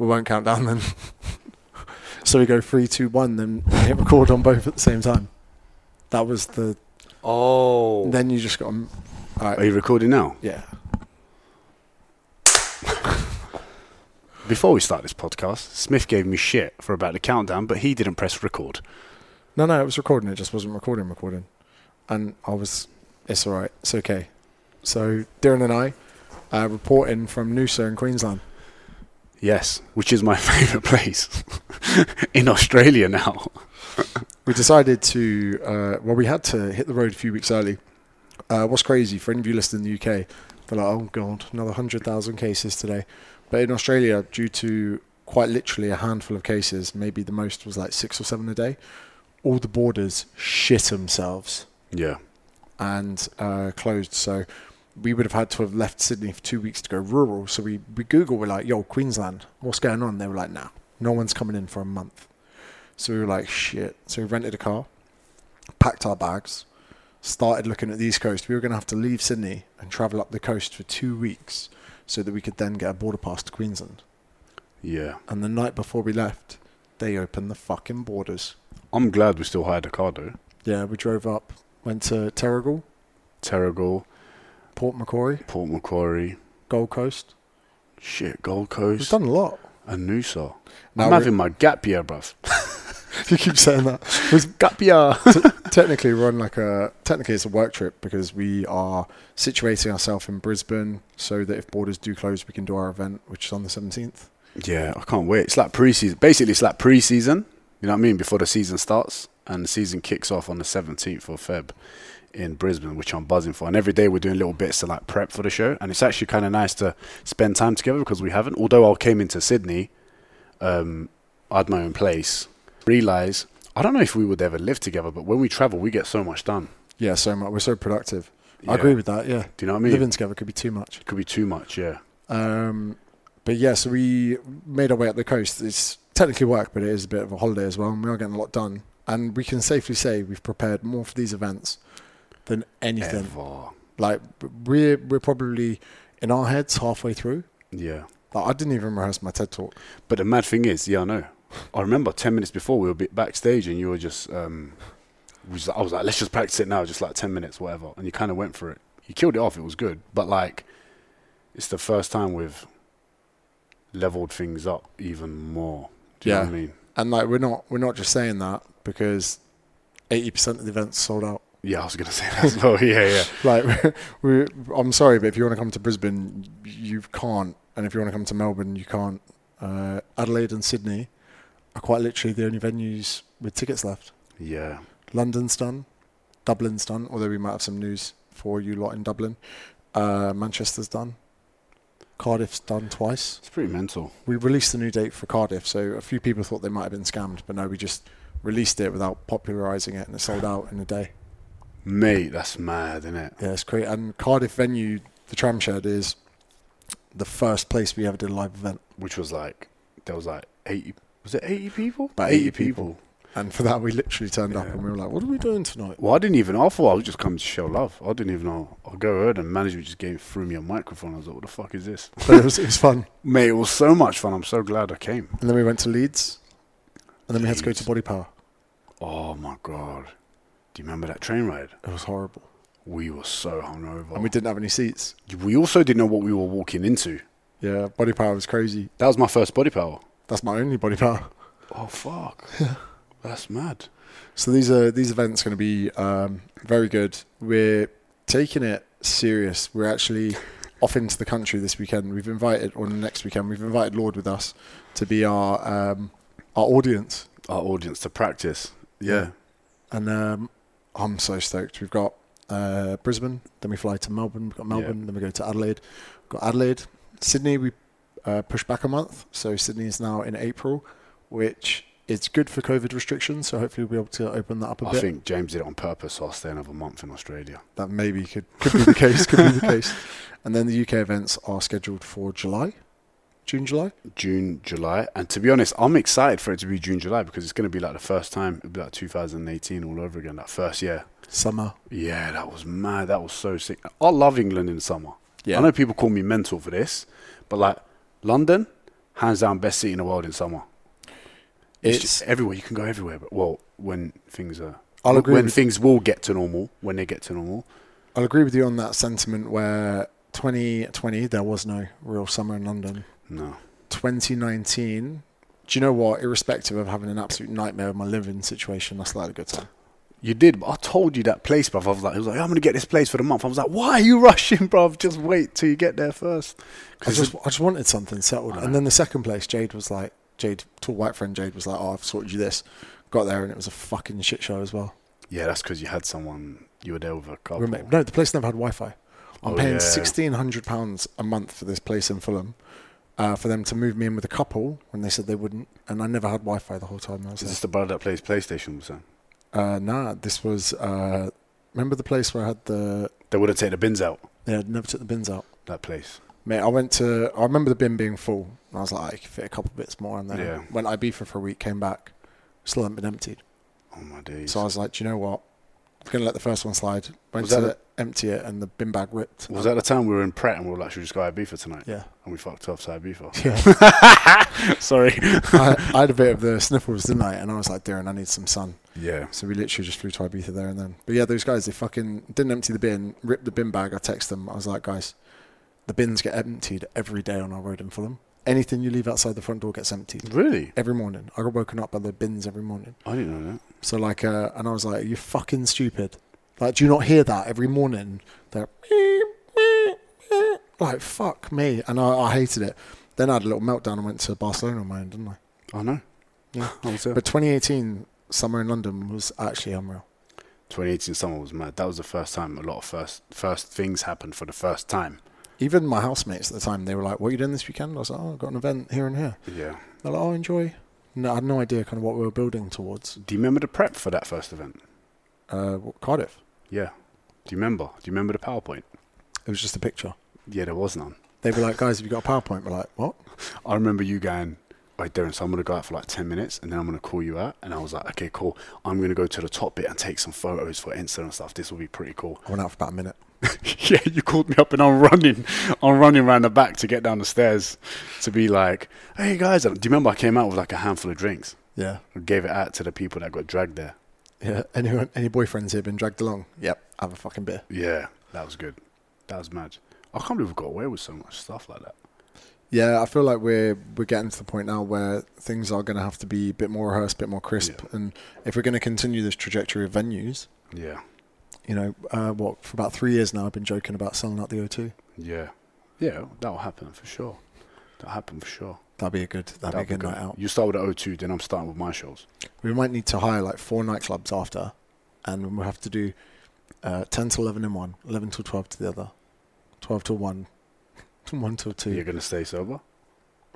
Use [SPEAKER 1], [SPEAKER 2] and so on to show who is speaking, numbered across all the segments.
[SPEAKER 1] we won't count down then. so we go three, two, one, then hit record on both at the same time. That was the.
[SPEAKER 2] Oh.
[SPEAKER 1] Then you just got. All
[SPEAKER 2] Are you recording now?
[SPEAKER 1] yeah.
[SPEAKER 2] Before we start this podcast, Smith gave me shit for about the countdown, but he didn't press record.
[SPEAKER 1] No, no, it was recording. It just wasn't recording, recording. And I was. It's all right. It's okay. So Darren and I, uh, reporting from Noosa in Queensland.
[SPEAKER 2] Yes, which is my favourite place in Australia now.
[SPEAKER 1] We decided to. Uh, well, we had to hit the road a few weeks early. Uh, what's crazy for any of you listening in the UK, they're like, oh god, another hundred thousand cases today. But in Australia, due to quite literally a handful of cases, maybe the most was like six or seven a day. All the borders shit themselves
[SPEAKER 2] Yeah.
[SPEAKER 1] and uh, closed. So we would have had to have left Sydney for two weeks to go rural. So we we Google, we're like, yo, Queensland, what's going on? They were like, nah, no one's coming in for a month. So we were like, shit. So we rented a car, packed our bags, started looking at the east coast. We were going to have to leave Sydney and travel up the coast for two weeks so that we could then get a border pass to Queensland.
[SPEAKER 2] Yeah.
[SPEAKER 1] And the night before we left, they opened the fucking borders.
[SPEAKER 2] I'm glad we still hired a car though.
[SPEAKER 1] Yeah, we drove up, went to Terrigal,
[SPEAKER 2] Terrigal,
[SPEAKER 1] Port Macquarie,
[SPEAKER 2] Port Macquarie,
[SPEAKER 1] Gold Coast.
[SPEAKER 2] shit, Gold
[SPEAKER 1] We've
[SPEAKER 2] Coast,
[SPEAKER 1] done a lot.
[SPEAKER 2] and Noosa.
[SPEAKER 1] Now
[SPEAKER 2] I'm
[SPEAKER 1] we're-
[SPEAKER 2] having my gap year, bruv.
[SPEAKER 1] you keep saying that. It was-
[SPEAKER 2] Gap year.
[SPEAKER 1] technically, we're on like a technically it's a work trip because we are situating ourselves in Brisbane so that if borders do close, we can do our event, which is on the seventeenth.
[SPEAKER 2] yeah, I can't wait. It's like pre-season. Basically, it's like pre-season. You know what I mean? Before the season starts, and the season kicks off on the 17th of Feb in Brisbane, which I'm buzzing for. And every day we're doing little bits to like prep for the show, and it's actually kind of nice to spend time together because we haven't. Although I came into Sydney, um, I had my own place. Realize I don't know if we would ever live together, but when we travel, we get so much done.
[SPEAKER 1] Yeah, so much. We're so productive. I agree with that. Yeah,
[SPEAKER 2] Do you know what I mean?
[SPEAKER 1] living together could be too much.
[SPEAKER 2] It could be too much. Yeah.
[SPEAKER 1] Um, but yeah, so we made our way up the coast. It's technically work, but it is a bit of a holiday as well. And we are getting a lot done, and we can safely say we've prepared more for these events than anything.
[SPEAKER 2] Ever.
[SPEAKER 1] Like we're we're probably in our heads halfway through.
[SPEAKER 2] Yeah.
[SPEAKER 1] Like, I didn't even rehearse my TED talk.
[SPEAKER 2] But the mad thing is, yeah, I know. I remember ten minutes before we were backstage, and you were just, um, was, I was like, let's just practice it now, just like ten minutes, whatever. And you kind of went for it. You killed it off. It was good, but like, it's the first time we've leveled things up even more. Do you know
[SPEAKER 1] Yeah.
[SPEAKER 2] what I mean?
[SPEAKER 1] And like we're not we're not just saying that because eighty percent of the events sold out.
[SPEAKER 2] Yeah, I was gonna say that as well. Yeah, yeah.
[SPEAKER 1] Like we I'm sorry, but if you want to come to Brisbane, you can't, and if you want to come to Melbourne, you can't. Uh, Adelaide and Sydney are quite literally the only venues with tickets left.
[SPEAKER 2] Yeah.
[SPEAKER 1] London's done, Dublin's done, although we might have some news for you lot in Dublin. Uh, Manchester's done, Cardiff's done twice.
[SPEAKER 2] It's pretty mental.
[SPEAKER 1] We released the new date for Cardiff, so a few people thought they might have been scammed, but no, we just released it without popularising it, and it sold out in a day.
[SPEAKER 2] Mate, that's mad, isn't it?
[SPEAKER 1] Yeah, it's great. And Cardiff venue, the Tramshed, is the first place we ever did a live event.
[SPEAKER 2] Which was like, there was like eighty. Was it eighty people?
[SPEAKER 1] About 80 people. And for that, we literally turned up
[SPEAKER 2] Yeah.
[SPEAKER 1] and we were like, "What are we doing tonight?"
[SPEAKER 2] Well, I didn't even. I thought I was just coming to show love. I didn't even know. I go ahead and management just gave threw me a microphone. I was like, "What the fuck is this?"
[SPEAKER 1] But it was it was fun.
[SPEAKER 2] Mate, it was so much fun. I'm so glad I came.
[SPEAKER 1] And then we went to Leeds, and then we had to go to. Body Power.
[SPEAKER 2] Oh my god! Do you remember that train ride?
[SPEAKER 1] It was horrible,
[SPEAKER 2] We were so hungover.
[SPEAKER 1] and we didn't have any seats.
[SPEAKER 2] we also didn't know what we were walking into.
[SPEAKER 1] Yeah, Body Power was crazy.
[SPEAKER 2] That was my first body power.
[SPEAKER 1] That's my only Body Power.
[SPEAKER 2] Oh fuck! Yeah. That's mad.
[SPEAKER 1] So these are these events going to be um, very good. We're taking it serious. We're actually off into the country this weekend. We've invited, or next weekend, we've invited Lord with us to be our um, our audience,
[SPEAKER 2] Our audience to practice. Yeah.
[SPEAKER 1] and um, I'm so stoked. We've got uh, Brisbane, then we fly to Melbourne. We've got Melbourne, then we go to Adelaide. We've got Adelaide, Sydney. We uh, push back a month, so Sydney is now in April, which is good for COVID restrictions. So hopefully we'll be able to open that up a
[SPEAKER 2] I
[SPEAKER 1] bit.
[SPEAKER 2] I think James did it on purpose, so I'll stay another month in Australia.
[SPEAKER 1] that maybe could could be the case. Could be the case. And then the UK events are scheduled for July, June, July.
[SPEAKER 2] June, July, and to be honest, I'm excited for it to be June, July because it's going to be like the first time. It'll be like 2018 all over again. That first year.
[SPEAKER 1] Summer.
[SPEAKER 2] Yeah, that was mad. That was so sick. I love England in summer.
[SPEAKER 1] Yeah.
[SPEAKER 2] I know people call me mental for this, but like London, Hands down, best city in the world in summer. It's,
[SPEAKER 1] It's
[SPEAKER 2] just everywhere. You can go everywhere. But well, when things are,
[SPEAKER 1] I'll agree
[SPEAKER 2] when things will get to normal, when they get to normal.
[SPEAKER 1] I'll agree with you on that sentiment where 2020 there was no real summer in London.
[SPEAKER 2] No.
[SPEAKER 1] 2019, do you know what? Irrespective of having an absolute nightmare of my living situation, I still had a good time.
[SPEAKER 2] You did, but I told you that place, bruv. I was like, I was like, I'm gonna get this place for the month. I was like, why are you rushing, bruv? Just wait till you get there first.
[SPEAKER 1] I just, I just wanted something settled. And then the second place, Jade was like, Jade, tall white friend Jade was like, oh, I've sorted you this. Got there and it was a fucking shit show as well.
[SPEAKER 2] yeah, that's because you had someone. You were there with a couple.
[SPEAKER 1] Roommate- No, the place never had Wi-Fi. I'm
[SPEAKER 2] Oh,
[SPEAKER 1] paying
[SPEAKER 2] yeah.
[SPEAKER 1] sixteen hundred pounds a month for this place in Fulham, uh, for them to move me in with a couple when they said they wouldn't, and I never had Wi-Fi the whole time. I was
[SPEAKER 2] Is
[SPEAKER 1] there.
[SPEAKER 2] this the brother that plays PlayStation? Was that?
[SPEAKER 1] Uh, nah, this was. Uh, remember the place where I had the.
[SPEAKER 2] They would have taken the bins out.
[SPEAKER 1] They had never took the bins out.
[SPEAKER 2] That place.
[SPEAKER 1] Mate, I went to. I remember the bin being full, and I was like, I could fit a couple bits more in there.
[SPEAKER 2] Yeah.
[SPEAKER 1] Went to Ibiza for a week, came back, still hadn't been emptied.
[SPEAKER 2] Oh my days.
[SPEAKER 1] So I was like, do you know what? I'm gonna let the first one slide. Went
[SPEAKER 2] Was
[SPEAKER 1] to
[SPEAKER 2] that
[SPEAKER 1] empty it, and the bin bag ripped.
[SPEAKER 2] was that the time we were in Pret and we were like, should we just go Ibiza tonight?
[SPEAKER 1] Yeah.
[SPEAKER 2] And we fucked off to Ibiza.
[SPEAKER 1] Yeah.
[SPEAKER 2] Sorry.
[SPEAKER 1] I, I had a bit of the sniffles, didn't I? And I was like, Darren, I need some sun.
[SPEAKER 2] Yeah.
[SPEAKER 1] So we literally just flew to Ibiza there and then. But yeah, those guys, they fucking didn't empty the bin, ripped the bin bag. I text them. I was like, guys, the bins get emptied every day on our road in Fulham. Anything you leave outside the front door gets emptied
[SPEAKER 2] Really?
[SPEAKER 1] every morning. I got woken up by the bins every morning.
[SPEAKER 2] I didn't know that.
[SPEAKER 1] So like, uh, and I was like, are you fucking stupid? Like, do you not hear that every morning? They're like, fuck me. And I, I hated it. Then I had a little meltdown and went to Barcelona on my own, didn't I?
[SPEAKER 2] I know.
[SPEAKER 1] Yeah.
[SPEAKER 2] I was there.
[SPEAKER 1] But 2018 summer in London was actually unreal.
[SPEAKER 2] 2018 summer was mad. That was the first time a lot of first first things happened for the first time.
[SPEAKER 1] Even my housemates at the time, they were like, "What are you doing this weekend?" I was like, "Oh, I've got an event here and here."
[SPEAKER 2] Yeah.
[SPEAKER 1] They're like, "Oh, enjoy." No, I had no idea kind of what we were building towards.
[SPEAKER 2] Do you remember the prep for that first event?
[SPEAKER 1] Uh, what- Cardiff.
[SPEAKER 2] Yeah. Do you remember? Do you remember the PowerPoint?
[SPEAKER 1] It was just a picture.
[SPEAKER 2] Yeah, there was none.
[SPEAKER 1] They were like, "Guys, have you got a PowerPoint?" We're like, "What?"
[SPEAKER 2] I remember you going, right, Darren, so I'm going to go out for like 10 minutes and then I'm going to call you out. And I was like, okay, cool. I'm going to go to the top bit and take some photos for Insta and stuff. This will be pretty cool.
[SPEAKER 1] I went out for about a minute.
[SPEAKER 2] yeah, you called me up and I'm running. I'm running around the back to get down the stairs to be like, hey guys. Do you remember I came out with like a handful of drinks?
[SPEAKER 1] Yeah,
[SPEAKER 2] I gave it out to the people that got dragged there.
[SPEAKER 1] yeah. Anyone, any boyfriends here been dragged along? Yep, have a fucking beer.
[SPEAKER 2] Yeah, that was good. That was mad. I can't believe we got away with so much stuff like that.
[SPEAKER 1] Yeah, I feel like we're we're getting to the point now where things are going to have to be a bit more rehearsed, a bit more crisp,
[SPEAKER 2] Yeah.
[SPEAKER 1] and if we're going to continue this trajectory of venues,
[SPEAKER 2] Yeah,
[SPEAKER 1] you know, uh, what for about three years now, I've been joking about selling out the O2.
[SPEAKER 2] yeah, yeah. That'll happen for sure. That'll happen for sure.
[SPEAKER 1] That'd be a good. That'd, be a good night out.
[SPEAKER 2] You start with the O2, then I'm starting with my shows.
[SPEAKER 1] We might need to hire like four nightclubs after, and we'll have to do uh, ten to eleven in one, 11 to twelve to the other, twelve to one, one till two.
[SPEAKER 2] You're gonna stay sober.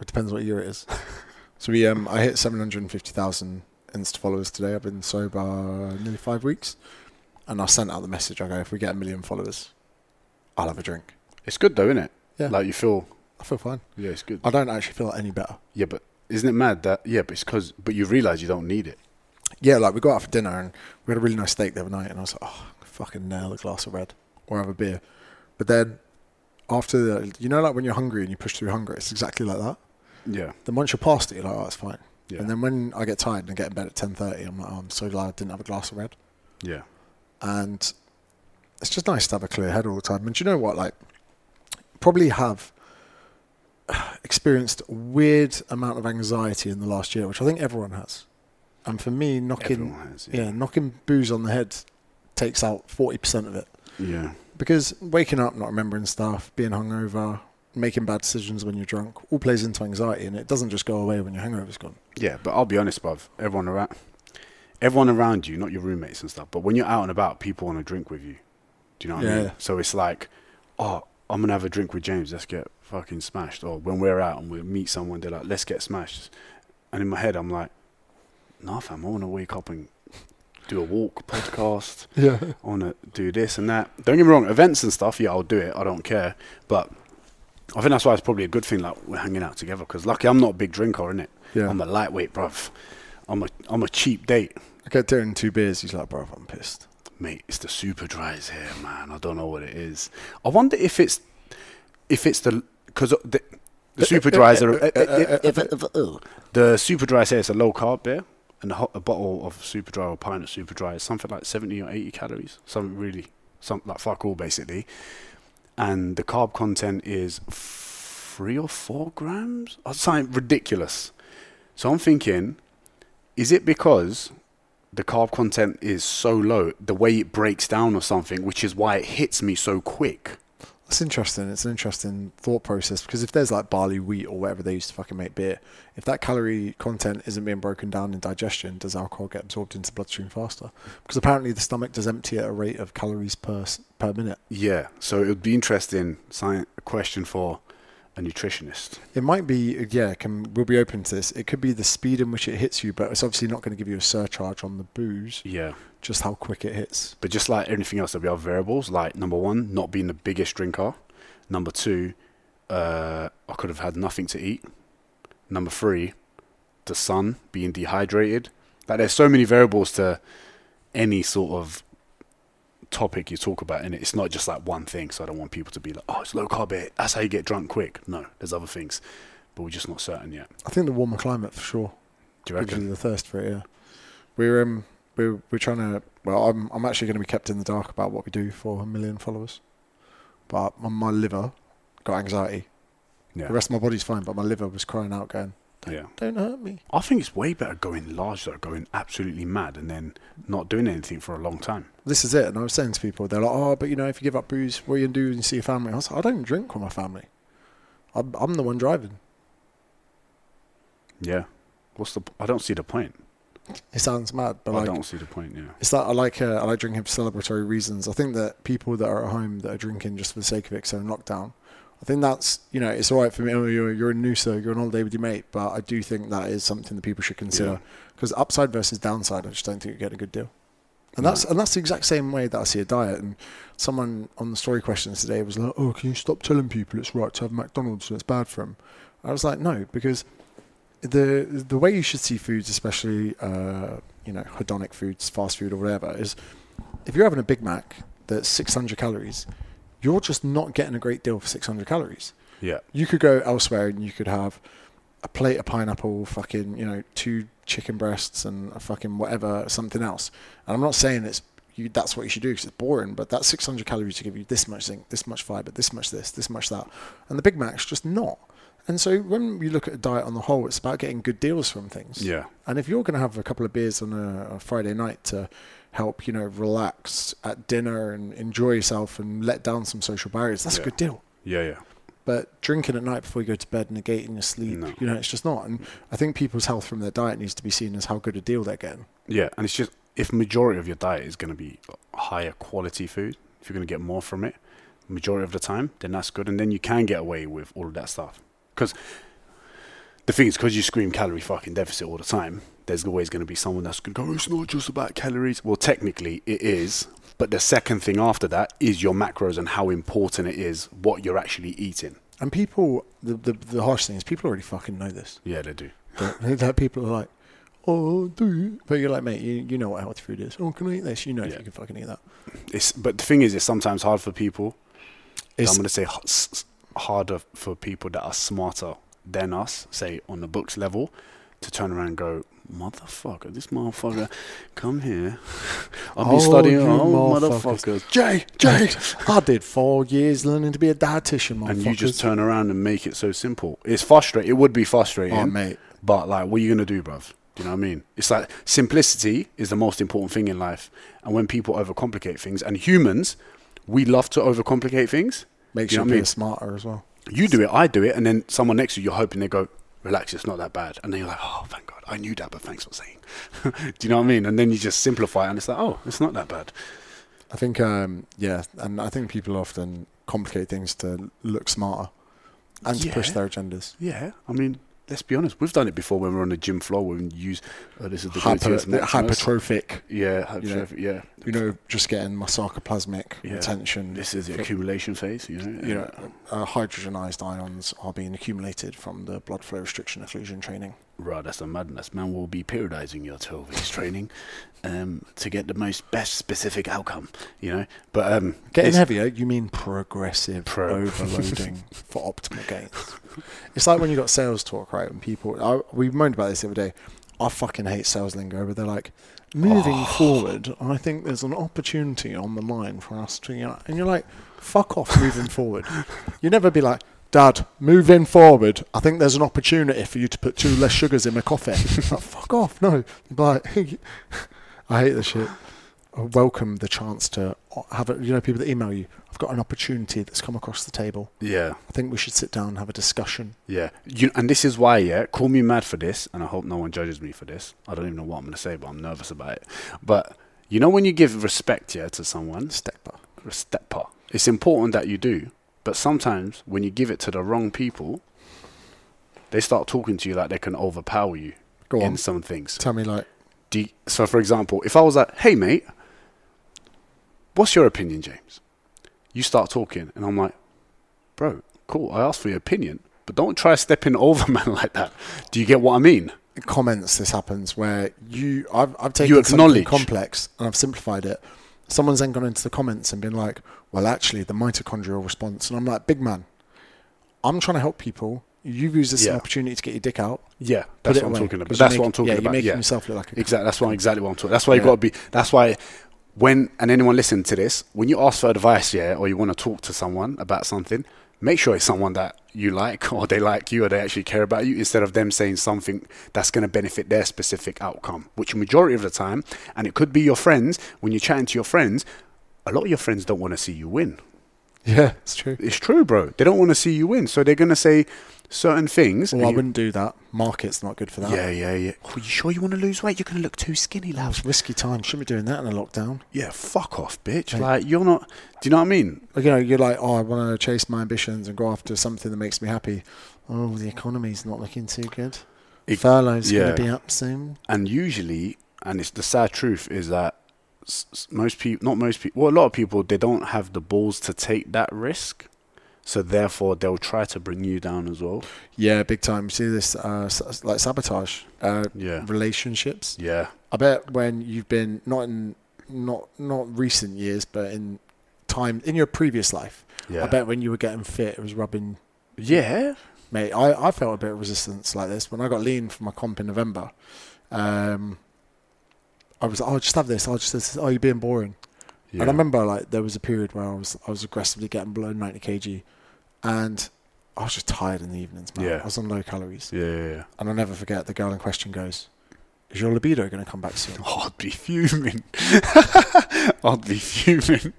[SPEAKER 1] It depends what year it is. so we um I hit seven hundred and fifty thousand Insta followers today. I've been sober nearly five weeks, and I sent out the message. I go, if we get a million followers, I'll have a drink.
[SPEAKER 2] It's good though, isn't it?
[SPEAKER 1] Yeah.
[SPEAKER 2] Like you feel.
[SPEAKER 1] I feel fine.
[SPEAKER 2] Yeah, it's good.
[SPEAKER 1] I don't actually feel any better.
[SPEAKER 2] Yeah, but isn't it mad that? Yeah, but it's because. But you realise you don't need it.
[SPEAKER 1] Yeah, like we got out for dinner and we had a really nice steak the other night, and I was like, oh, I fucking nail a glass of red or have a beer. But then after the, you know, like when you're hungry and you push through hunger, it's exactly like that.
[SPEAKER 2] Yeah.
[SPEAKER 1] Then once you're past it, you're like, oh, it's fine.
[SPEAKER 2] Yeah.
[SPEAKER 1] And then when I get tired and I get in bed at ten thirty, I'm like, oh, I'm so glad I didn't have a glass of red.
[SPEAKER 2] yeah.
[SPEAKER 1] And it's just nice to have a clear head all the time. And do you know what? Like, probably have experienced a weird amount of anxiety in the last year, which I think everyone has. And for me, knocking
[SPEAKER 2] has.
[SPEAKER 1] yeah, knocking booze on the head takes out forty percent of it.
[SPEAKER 2] Yeah.
[SPEAKER 1] Because waking up, not remembering stuff, being hungover, making bad decisions when you're drunk, all plays into anxiety, and it doesn't just go away when your hangover's gone.
[SPEAKER 2] Yeah, but I'll be honest, bruv. Everyone around, everyone around you, not your roommates and stuff, but when you're out and about, people want to drink with you. Do you know what I mean? So it's like, oh, I'm gonna have a drink with James. Let's get fucking smashed. Or when we're out and we meet someone, they're like, let's get smashed. And in my head, I'm like, nah, fam. I want to wake up and do a walk, podcast.
[SPEAKER 1] Yeah,
[SPEAKER 2] I want to do this and that. Don't get me wrong, events and stuff, yeah, I'll do it. I don't care. But I think that's why it's probably a good thing, like we're hanging out together. Because lucky I'm not a big drinker, innit?
[SPEAKER 1] yeah.
[SPEAKER 2] I'm a lightweight, bruv. I'm a I'm a cheap date,
[SPEAKER 1] I get Darren two beers. He's like, bro, I'm pissed.
[SPEAKER 2] mate. It's the super dries here, man. I don't know what it is. I wonder if it's if it's the because The super dries are the super dry say it's a low carb beer, and a, hot, a bottle of super dry or pint of super dry is something like seventy or eighty calories. Something really, something like fuck all basically. And the carb content is three or four grams, or something ridiculous. So I'm thinking, is it because the carb content is so low, the way it breaks down or something, which is why it hits me so quick?
[SPEAKER 1] It's interesting. It's an interesting thought process because if there's like barley, wheat, or whatever they used to fucking make beer, if that calorie content isn't being broken down in digestion, does alcohol get absorbed into the bloodstream faster? Because apparently the stomach does empty at a rate of calories per per minute.
[SPEAKER 2] Yeah. So it would be interesting. Science, question for a nutritionist.
[SPEAKER 1] It might be, yeah, can we'll be open to this. It could be the speed in which it hits you, but it's obviously not going to give you a surcharge on the booze.
[SPEAKER 2] Yeah.
[SPEAKER 1] Just how quick it hits.
[SPEAKER 2] But just like anything else, there'll be other variables. Like number one, not being the biggest drinker. Number two, uh, I could have had nothing to eat. Number three, the sun being dehydrated. Like there's so many variables to any sort of topic you talk about in it. It's not just like one thing. So I don't want people to be like, oh, it's low carb. beer. That's how you get drunk quick. No, there's other things, but we're just not certain yet.
[SPEAKER 1] I think the warmer climate for sure.
[SPEAKER 2] Do you reckon?
[SPEAKER 1] the thirst for it. Yeah, we're um we're we're trying to. Well, I'm I'm actually going to be kept in the dark about what we do for a million followers, but my, my liver got anxiety.
[SPEAKER 2] Yeah.
[SPEAKER 1] The rest of my body's fine, but my liver was crying out, going,
[SPEAKER 2] Yeah.
[SPEAKER 1] "Don't hurt me."
[SPEAKER 2] I think it's way better going large though, going absolutely mad, and then not doing anything for a long time.
[SPEAKER 1] This is it. And I was saying to people, they're like, "Oh, but you know, if you give up booze, what are you gonna do when you see your family?" I was like, "I don't drink with my family. I'm I'm the one driving."
[SPEAKER 2] Yeah. What's the? I don't see the point.
[SPEAKER 1] It sounds mad, but
[SPEAKER 2] I
[SPEAKER 1] like
[SPEAKER 2] don't see the point. Yeah.
[SPEAKER 1] It's that I like uh, I like drinking for celebratory reasons. I think that people that are at home that are drinking just for the sake of it, they're in lockdown. I think that's you know it's all right for me. Oh, you're you're in Noosa, you're on holiday with your mate, but I do think that is something that people should consider because upside versus downside, I just don't think you get a good deal. And
[SPEAKER 2] No.
[SPEAKER 1] that's and that's the exact same way that I see a diet. And someone on the story questions today was like, "Oh, can you stop telling people it's right to have McDonald's and it's bad for them?" I was like, "No, because the the way you should see foods, especially uh, you know hedonic foods, fast food or whatever, is if you're having a Big Mac that's 600 calories, you're just not getting a great deal for 600 calories.
[SPEAKER 2] Yeah.
[SPEAKER 1] You could go elsewhere and you could have a plate of pineapple, fucking you know two chicken breasts and a fucking whatever something else. And I'm not saying it's you, that's what you should do because it's boring, but that's 600 calories to give you this much zinc, this much fiber, this much this, this much that, and the Big Mac's just not. And so when you look at a diet on the whole, it's about getting good deals from things.
[SPEAKER 2] Yeah.
[SPEAKER 1] And if you're going to have a couple of beers on a, a Friday night to help, you know, relax at dinner and enjoy yourself and let down some social barriers, that's
[SPEAKER 2] Yeah.
[SPEAKER 1] a good deal.
[SPEAKER 2] Yeah. Yeah.
[SPEAKER 1] But drinking at night before you go to bed, negating your sleep,
[SPEAKER 2] No.
[SPEAKER 1] you know, it's just not. And I think people's health from their diet needs to be seen as how good a deal they're getting.
[SPEAKER 2] Yeah. And it's just if majority of your diet is going to be higher quality food, if you're going to get more from it, majority of the time, then that's good, and then you can get away with all of that stuff. Because the thing is, because you scream calorie fucking deficit all the time, there's always going to be someone that's going to go, "It's not just about calories." Well, technically, it is. But the second thing after that is your macros and how important it is what you're actually eating.
[SPEAKER 1] And people, the, the, the harsh thing is people already fucking know this.
[SPEAKER 2] Yeah, they do.
[SPEAKER 1] But that people are like, oh, do you? But you're like, mate, you, you know what healthy food is. Oh, can I eat this? You know if you can fucking eat that.
[SPEAKER 2] It's but the thing is, it's sometimes hard for people.
[SPEAKER 1] It's,
[SPEAKER 2] I'm going to say h- s- s- harder for people that are smarter than us, say on the books level, to turn around and go, motherfucker, this motherfucker, come here. Be
[SPEAKER 1] Oh,
[SPEAKER 2] studying.
[SPEAKER 1] you
[SPEAKER 2] Oh,
[SPEAKER 1] motherfuckers.
[SPEAKER 2] motherfuckers.
[SPEAKER 1] Jay, Jay, I did four years learning to be a dietitian, motherfuckers.
[SPEAKER 2] And you just turn around and make it so simple. It's frustrating. It would be frustrating.
[SPEAKER 1] Oh, mate.
[SPEAKER 2] But like, what are you gonna do, bruv? Do you know what I mean? It's like simplicity is the most important thing in life. And when people overcomplicate things, and humans, we love to overcomplicate things.
[SPEAKER 1] Makes
[SPEAKER 2] You
[SPEAKER 1] you,
[SPEAKER 2] know mean?
[SPEAKER 1] appear smarter as well.
[SPEAKER 2] You do it, I do it, and then someone next to you, you're hoping they go, relax, it's not that bad. And then you're like, oh, thank God, I knew that, but thanks for saying. do you know what I mean? And then you just simplify it, and it's like, oh, it's not that bad.
[SPEAKER 1] I think, um, yeah, and I think people often complicate things to look smarter and to push their agendas.
[SPEAKER 2] Yeah, I mean, let's be honest, we've done it before when we're on the gym floor when we use, oh, this is the
[SPEAKER 1] Hyper, hypertrophic,
[SPEAKER 2] Yeah,
[SPEAKER 1] you know,
[SPEAKER 2] hypertrophic, yeah.
[SPEAKER 1] you know, just getting my sarcoplasmic
[SPEAKER 2] Yeah.
[SPEAKER 1] attention.
[SPEAKER 2] This is the accumulation phase, you know.
[SPEAKER 1] you know, uh, hydrogenized ions are being accumulated from the blood flow restriction occlusion training.
[SPEAKER 2] Right, that's a madness. Man will be periodizing your 12 weeks training um, to get the most best specific outcome, you know. But um,
[SPEAKER 1] Getting heavier, you mean progressive
[SPEAKER 2] Pro.
[SPEAKER 1] overloading for optimal gains. It's like when you got sales talk, right? And people, I, we moaned about this the other day. I fucking hate sales lingo, but they're like, moving
[SPEAKER 2] Oh.
[SPEAKER 1] forward, I think there's an opportunity on the line for us to, you know, and you're like, fuck off, moving forward. You never be like, Dad, moving forward, I think there's an opportunity for you to put two less sugars in my coffee. like, fuck off, no. Like, I hate this shit. I welcome the chance to have it. You know, people that email you, I've got an opportunity that's come across the table.
[SPEAKER 2] Yeah,
[SPEAKER 1] I think we should sit down and have a discussion.
[SPEAKER 2] yeah. You, and this is why, yeah, call me mad for this, and I hope no one judges me for this. I don't even know what I'm going to say, but I'm nervous about it. But you know, when you give respect, yeah, to someone,
[SPEAKER 1] Stepper.
[SPEAKER 2] respect, it's important that you do. But sometimes when you give it to the wrong people, they start talking to you like they can overpower you
[SPEAKER 1] Go
[SPEAKER 2] in
[SPEAKER 1] on.
[SPEAKER 2] some things.
[SPEAKER 1] Tell me, like,
[SPEAKER 2] Do you- so, for example, if I was like, "Hey, mate, what's your opinion, James?" You start talking, and I'm like, "Bro, cool. I asked for your opinion, but don't try stepping over man like that." Do you get what I mean?
[SPEAKER 1] comments this happens where you I've I've taken
[SPEAKER 2] You
[SPEAKER 1] something complex and I've simplified it. Someone's then gone into the comments and been like, "Well, actually, the mitochondrial response," and I'm like, "Big man, I'm trying to help people. You've used this as
[SPEAKER 2] Yeah.
[SPEAKER 1] an opportunity to get your dick out.
[SPEAKER 2] Yeah, that's what I'm
[SPEAKER 1] away,
[SPEAKER 2] talking about. That's
[SPEAKER 1] you're
[SPEAKER 2] what I'm
[SPEAKER 1] making-
[SPEAKER 2] talking
[SPEAKER 1] yeah,
[SPEAKER 2] about.
[SPEAKER 1] You're making
[SPEAKER 2] yeah,
[SPEAKER 1] yourself look like a
[SPEAKER 2] exactly. That's what exactly what I'm talking. That's why you
[SPEAKER 1] Yeah.
[SPEAKER 2] got to be. That's why when and anyone listening to this, when you ask for advice, yeah, or you want to talk to someone about something, make sure it's someone that you like, or they like you, or they actually care about you, instead of them saying something that's going to benefit their specific outcome. Which majority of the time, and it could be your friends. When you're chatting to your friends, a lot of your friends don't want to see you win.
[SPEAKER 1] Yeah, it's true.
[SPEAKER 2] It's true, bro. They don't want to see you win, so they're going to say certain things.
[SPEAKER 1] Oh,
[SPEAKER 2] well,
[SPEAKER 1] I
[SPEAKER 2] you-
[SPEAKER 1] wouldn't do that. Market's not good for that.
[SPEAKER 2] yeah, yeah, yeah. Oh, you sure you want to lose weight? You're going to look too skinny,
[SPEAKER 1] That
[SPEAKER 2] love.
[SPEAKER 1] was risky time. Shouldn't be doing that in a lockdown.
[SPEAKER 2] Yeah, fuck off, bitch. Like you're not. Do you know what I mean?
[SPEAKER 1] Like, you know, you're like, oh, I want to chase my ambitions and go after something that makes me happy. Oh, the economy's not looking too good.
[SPEAKER 2] It-
[SPEAKER 1] Furlough's
[SPEAKER 2] yeah.
[SPEAKER 1] going to be up soon.
[SPEAKER 2] And usually, and it's the sad truth is that most people, not most people, well, a lot of people, they don't have the balls to take that risk. So therefore, they'll try to bring you down as well.
[SPEAKER 1] Yeah, big time. You see this, uh, like sabotage, uh,
[SPEAKER 2] Yeah,
[SPEAKER 1] relationships.
[SPEAKER 2] yeah,
[SPEAKER 1] I bet when you've been not in not not recent years, but in time in your previous life,
[SPEAKER 2] yeah.
[SPEAKER 1] I bet when you were getting fit, it was rubbing.
[SPEAKER 2] Yeah,
[SPEAKER 1] Mate, I, I felt a bit of resistance like this when I got lean for my comp in November. Um, I was, like, oh, just have this. I'll just, this, oh, you're being boring.
[SPEAKER 2] Yeah.
[SPEAKER 1] And I remember like there was a period where I was I was aggressively getting below 90 kg, and I was just tired in the evenings, man.
[SPEAKER 2] Yeah.
[SPEAKER 1] I was on low calories,
[SPEAKER 2] Yeah, yeah, yeah.
[SPEAKER 1] and I'll never forget the girl in question goes, "Is your libido going to come back soon?"
[SPEAKER 2] Oh, I'd be fuming. I'd be fuming.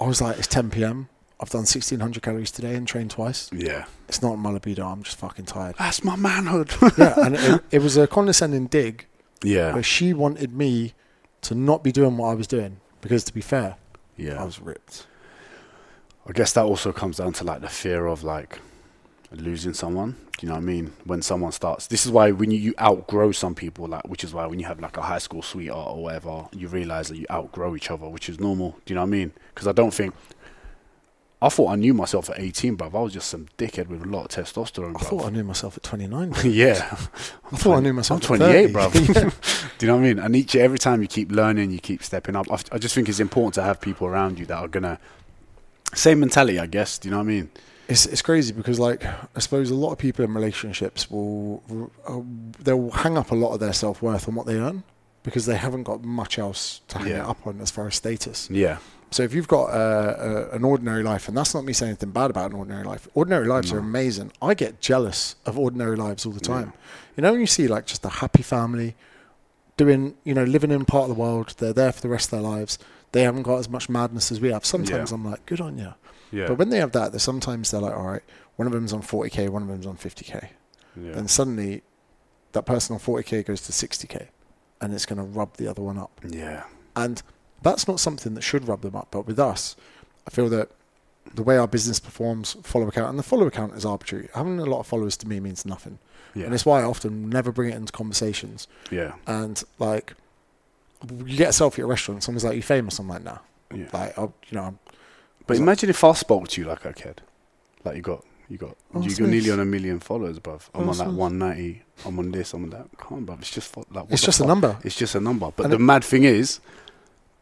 [SPEAKER 1] I was like, "It's 10 p.m. I've done 1600 calories today and trained twice.
[SPEAKER 2] Yeah,
[SPEAKER 1] It's not my libido. I'm just fucking tired."
[SPEAKER 2] that's my manhood.
[SPEAKER 1] yeah, and it, it was a condescending dig
[SPEAKER 2] yeah,
[SPEAKER 1] where she wanted me to not be doing what I was doing because, to be fair,
[SPEAKER 2] yeah.
[SPEAKER 1] I was ripped.
[SPEAKER 2] I guess that also comes down to like the fear of like losing someone. Do you know what I mean? When someone starts, this is why when you, you outgrow some people, like which is why when you have like a high school sweetheart or whatever, you realize that you outgrow each other, which is normal. Do you know what I mean? Because I don't think. I thought I knew myself at 18, bruv. I was just some dickhead with a lot of testosterone,
[SPEAKER 1] I thought I knew myself at 29.
[SPEAKER 2] yeah.
[SPEAKER 1] I thought I knew myself.
[SPEAKER 2] I'm
[SPEAKER 1] at
[SPEAKER 2] 28,
[SPEAKER 1] 30.
[SPEAKER 2] bruv.
[SPEAKER 1] Yeah.
[SPEAKER 2] Do you know what I mean? And each every time you keep learning, you keep stepping up. I, I just think it's important to have people around you that are gonna same mentality, I guess. Do you know what I mean?
[SPEAKER 1] It's it's crazy because like I suppose a lot of people in relationships will uh, they'll hang up a lot of their self worth on what they earn because they haven't got much else to hang it up on as far as status.
[SPEAKER 2] Yeah,
[SPEAKER 1] So if you've got uh, a, an ordinary life, and that's not me saying anything bad about an ordinary life. Ordinary lives are amazing. I get jealous of ordinary lives all the time. You know when you see like just a happy family doing, you know, living in part of the world, they're there for the rest of their lives. They haven't got as much madness as we have. Sometimes
[SPEAKER 2] Yeah.
[SPEAKER 1] I'm like, good on you.
[SPEAKER 2] yeah,
[SPEAKER 1] But when they have that, they're sometimes they're like, all right, one of them's on 40k, one of them's on 50k.
[SPEAKER 2] yeah.
[SPEAKER 1] Then suddenly, that person on 40k goes to 60k, and it's going to rub the other one up.
[SPEAKER 2] yeah,
[SPEAKER 1] And that's not something that should rub them up. But with us, I feel that the way our business performs, follow account, and the follow account is arbitrary. Having a lot of followers to me means nothing,
[SPEAKER 2] yeah,
[SPEAKER 1] and it's why I often never bring it into conversations.
[SPEAKER 2] yeah,
[SPEAKER 1] And like, you get a selfie at a restaurant, someone's like, "You famous?" I'm like, "Nah."
[SPEAKER 2] yeah.
[SPEAKER 1] Like, I'll, you know, I'm,
[SPEAKER 2] But imagine if I spoke to you like a kid, like you got, you got,
[SPEAKER 1] Oh,
[SPEAKER 2] you got nearly on a million followers, bruv. Oh, I'm
[SPEAKER 1] Oh,
[SPEAKER 2] on
[SPEAKER 1] it's
[SPEAKER 2] like 190. I'm on this. I'm on that. Come on, bruv. It's just like
[SPEAKER 1] it's just
[SPEAKER 2] fuck?
[SPEAKER 1] a number.
[SPEAKER 2] It's just a number. But
[SPEAKER 1] And
[SPEAKER 2] the
[SPEAKER 1] it-
[SPEAKER 2] mad thing is,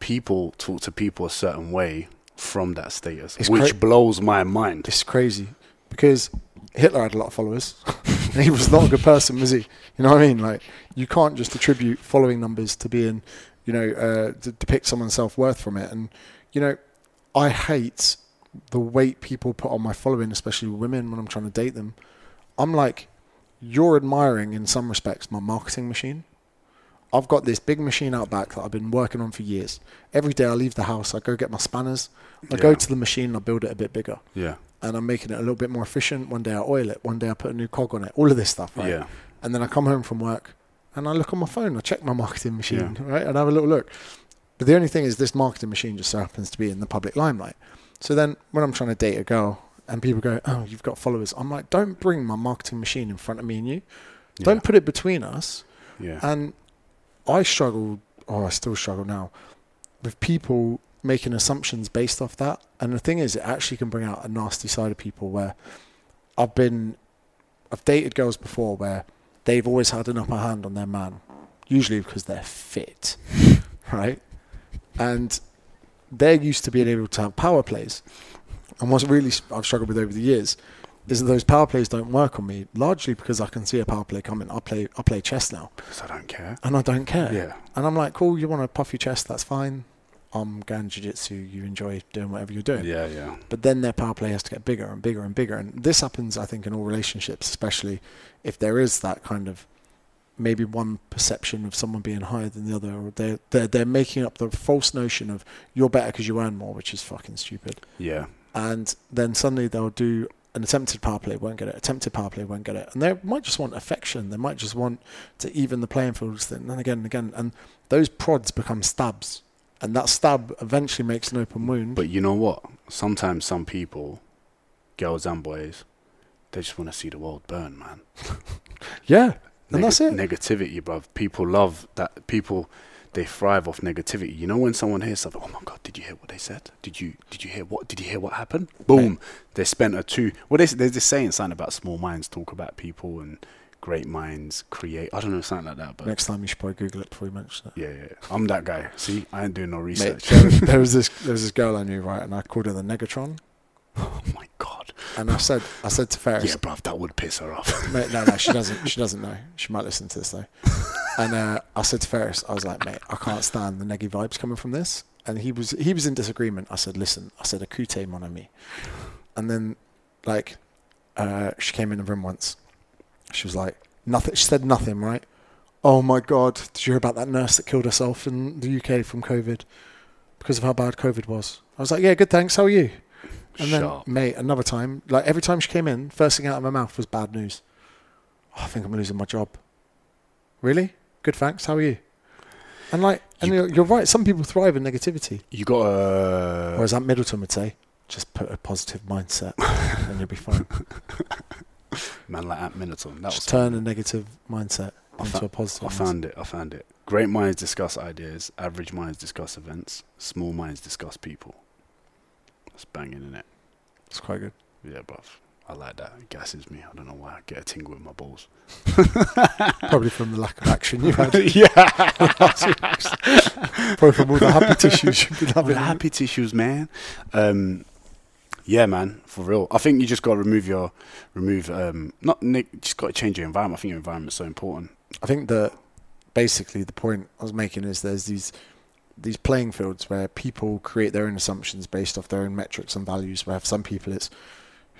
[SPEAKER 2] people talk to people a certain way from that status,
[SPEAKER 1] It's
[SPEAKER 2] which
[SPEAKER 1] cra-
[SPEAKER 2] blows my mind.
[SPEAKER 1] It's crazy because Hitler had a lot of followers. and he was not a good person, was he? You know what I mean? Like, you can't just attribute following numbers to being, you know, uh, to depict someone's self worth from it. And, you know, I hate the weight people put on my following, especially women when I'm trying to date them. I'm like, you're admiring in some respects my marketing machine. I've got this big machine out back that I've been working on for years. Every day I leave the house, I go get my spanners, I go to the machine, and I build it a bit bigger,
[SPEAKER 2] Yeah.
[SPEAKER 1] and I'm making it a little bit more efficient. One day I oil it, one day I put a new cog on it, all of this stuff, right?
[SPEAKER 2] Yeah.
[SPEAKER 1] And then I come home from work and I look on my phone, I check my marketing machine, right? And I have a little look. But the only thing is, this marketing machine just so happens to be in the public limelight. So then when I'm trying to date a girl and people go, oh, you've got followers, I'm like, don't bring my marketing machine in front of me and you. Don't put it between us.
[SPEAKER 2] Yeah.
[SPEAKER 1] And I struggle, or I still struggle now, with people making assumptions based off that. And the thing is, it actually can bring out a nasty side of people where I've been, I've dated girls before where they've always had an upper hand on their man, usually because they're fit, right? And they're used to being able to have power plays. And what's really I've struggled with over the years is that those power plays don't work on me, largely because I can see a power play coming. I play I play chess now
[SPEAKER 2] because I don't care.
[SPEAKER 1] and I don't care.
[SPEAKER 2] Yeah.
[SPEAKER 1] And I'm like, cool, you want to puff your chest, that's fine. I'm going jiu-jitsu, you enjoy doing whatever you're doing.
[SPEAKER 2] Yeah. Yeah.
[SPEAKER 1] But then their power play has to get bigger and bigger and bigger. And this happens, I think, in all relationships, especially if there is that kind of maybe one perception of someone being higher than the other, or they're, they're, they're making up the false notion of you're better because you earn more, which is fucking stupid.
[SPEAKER 2] Yeah.
[SPEAKER 1] And then suddenly they'll do an attempted power play, won't get it, attempted power play, won't get it. And they might just want affection, they might just want to even the playing fields, then and again and again. And those prods become stabs. And that stab eventually makes an open wound.
[SPEAKER 2] But you know what? Sometimes some people, girls and boys, they just want to see the world burn, man.
[SPEAKER 1] yeah. And that's it.
[SPEAKER 2] Negativity, bruv. People love that. People, they thrive off negativity. You know when someone hears something, oh my god, did you hear what they said? Did you did you hear what? Did you hear what happened? Boom. They spent a two. Well, they, they're saying something about small minds talk about people and great minds create. I don't know something like that. But
[SPEAKER 1] Next time you should probably Google it before you mention it.
[SPEAKER 2] yeah, yeah, I'm that guy. See, I ain't doing no
[SPEAKER 1] Mate,
[SPEAKER 2] research.
[SPEAKER 1] there, there was this there was this girl I knew, right, and I called her the Negatron.
[SPEAKER 2] oh my god.
[SPEAKER 1] And I said I said to Ferris,
[SPEAKER 2] Yeah, bruv, that would piss her off.
[SPEAKER 1] Mate, no, no, she doesn't. She doesn't know. She might listen to this though. And uh, I said to Ferris, I was like, mate, I can't stand the neggy vibes coming from this. And he was he was in disagreement. I said, listen, I said, acute mon ami. And then, like, uh, she came in the room once. She was like, nothing. She said nothing, right? Oh my god, did you hear about that nurse that killed herself in the UK from COVID because of how bad COVID was? I was like, yeah, good, thanks. How are you? And then,
[SPEAKER 2] Sharp.
[SPEAKER 1] mate, another time, like every time she came in, first thing out of my mouth was bad news. Oh, I think I'm losing my job. Really? Good, thanks. How are you? And like, and
[SPEAKER 2] You-
[SPEAKER 1] you're, you're right. Some people thrive in negativity,
[SPEAKER 2] You got a.
[SPEAKER 1] whereas Ant Middleton would say, just put a positive mindset, and you'll be fine.
[SPEAKER 2] man like Ant Middleton, That
[SPEAKER 1] just
[SPEAKER 2] was
[SPEAKER 1] turn a negative mindset into
[SPEAKER 2] fa-
[SPEAKER 1] a positive.
[SPEAKER 2] I found it. I found it. Great minds discuss ideas. Average minds discuss events. Small minds discuss people. That's banging, in it?
[SPEAKER 1] It's quite good.
[SPEAKER 2] Yeah, bruv. I like that. It gasses me. I don't know why. I get a tingle in my balls.
[SPEAKER 1] Probably from the lack of action you had.
[SPEAKER 2] yeah.
[SPEAKER 1] Probably from all the happy tissues you've been
[SPEAKER 2] With
[SPEAKER 1] having.
[SPEAKER 2] happy tissues, man. Um, yeah, man. For real. I think you just got to remove your, remove. Um, not Nick. Just got to change your environment. I think your environment's so important.
[SPEAKER 1] I think that basically the point I was making is there's these these playing fields where people create their own assumptions based off their own metrics and values. Where for some people it's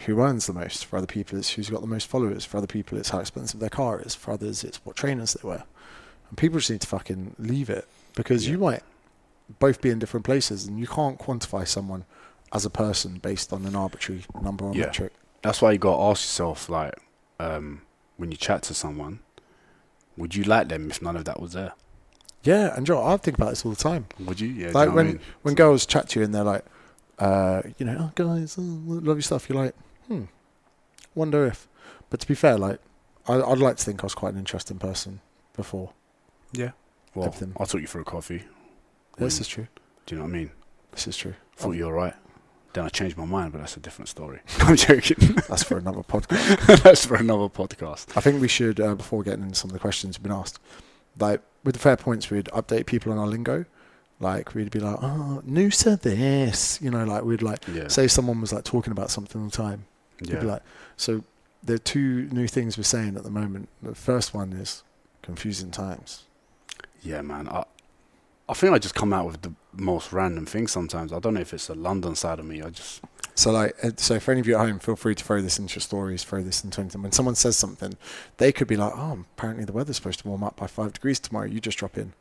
[SPEAKER 1] who earns the most, for other people it's who's got the most followers, for other people it's how expensive their car is, for others it's what trainers they wear. And people just need to fucking leave it because you might both be in different places and you can't quantify someone as a person based on an arbitrary number or
[SPEAKER 2] Yeah.
[SPEAKER 1] metric.
[SPEAKER 2] That's why you got to ask yourself, like, um, when you chat to someone, would you like them if none of that was there?
[SPEAKER 1] Yeah, and Joe, I think about this all the time.
[SPEAKER 2] Would you? Yeah. do you
[SPEAKER 1] like
[SPEAKER 2] know what I
[SPEAKER 1] when
[SPEAKER 2] mean?
[SPEAKER 1] when
[SPEAKER 2] So-
[SPEAKER 1] girls chat to you and they're like, uh, you know, oh guys, oh, love your stuff. You're like, hmm, wonder if. But to be fair, like, I, I'd like to think I was quite an interesting person before.
[SPEAKER 2] Yeah. Well,
[SPEAKER 1] everything.
[SPEAKER 2] I took you for a coffee.
[SPEAKER 1] This is true.
[SPEAKER 2] Do you know what I mean?
[SPEAKER 1] This is true.
[SPEAKER 2] Thought you were right. Then I changed my mind, but that's a different story. I'm joking.
[SPEAKER 1] That's for another podcast.
[SPEAKER 2] that's for another podcast.
[SPEAKER 1] I think we should, uh, before getting into some of the questions we've been asked, like with the fair points, we'd update people on our lingo. Like we'd be like, oh, new to this, you know, like we'd like
[SPEAKER 2] Yeah.
[SPEAKER 1] say someone was like talking about something all the time. You'd
[SPEAKER 2] yeah.
[SPEAKER 1] be like, so there are two new things we're saying at the moment. The first one is confusing times.
[SPEAKER 2] Yeah, man. I I think I just come out with the most random things sometimes. I don't know if it's the London side of me. I just
[SPEAKER 1] So like, uh, so for any of you at home, feel free to throw this into your stories, throw this into anything. When someone says something, they could be like, "Oh, apparently the weather's supposed to warm up by five degrees tomorrow." You just drop in,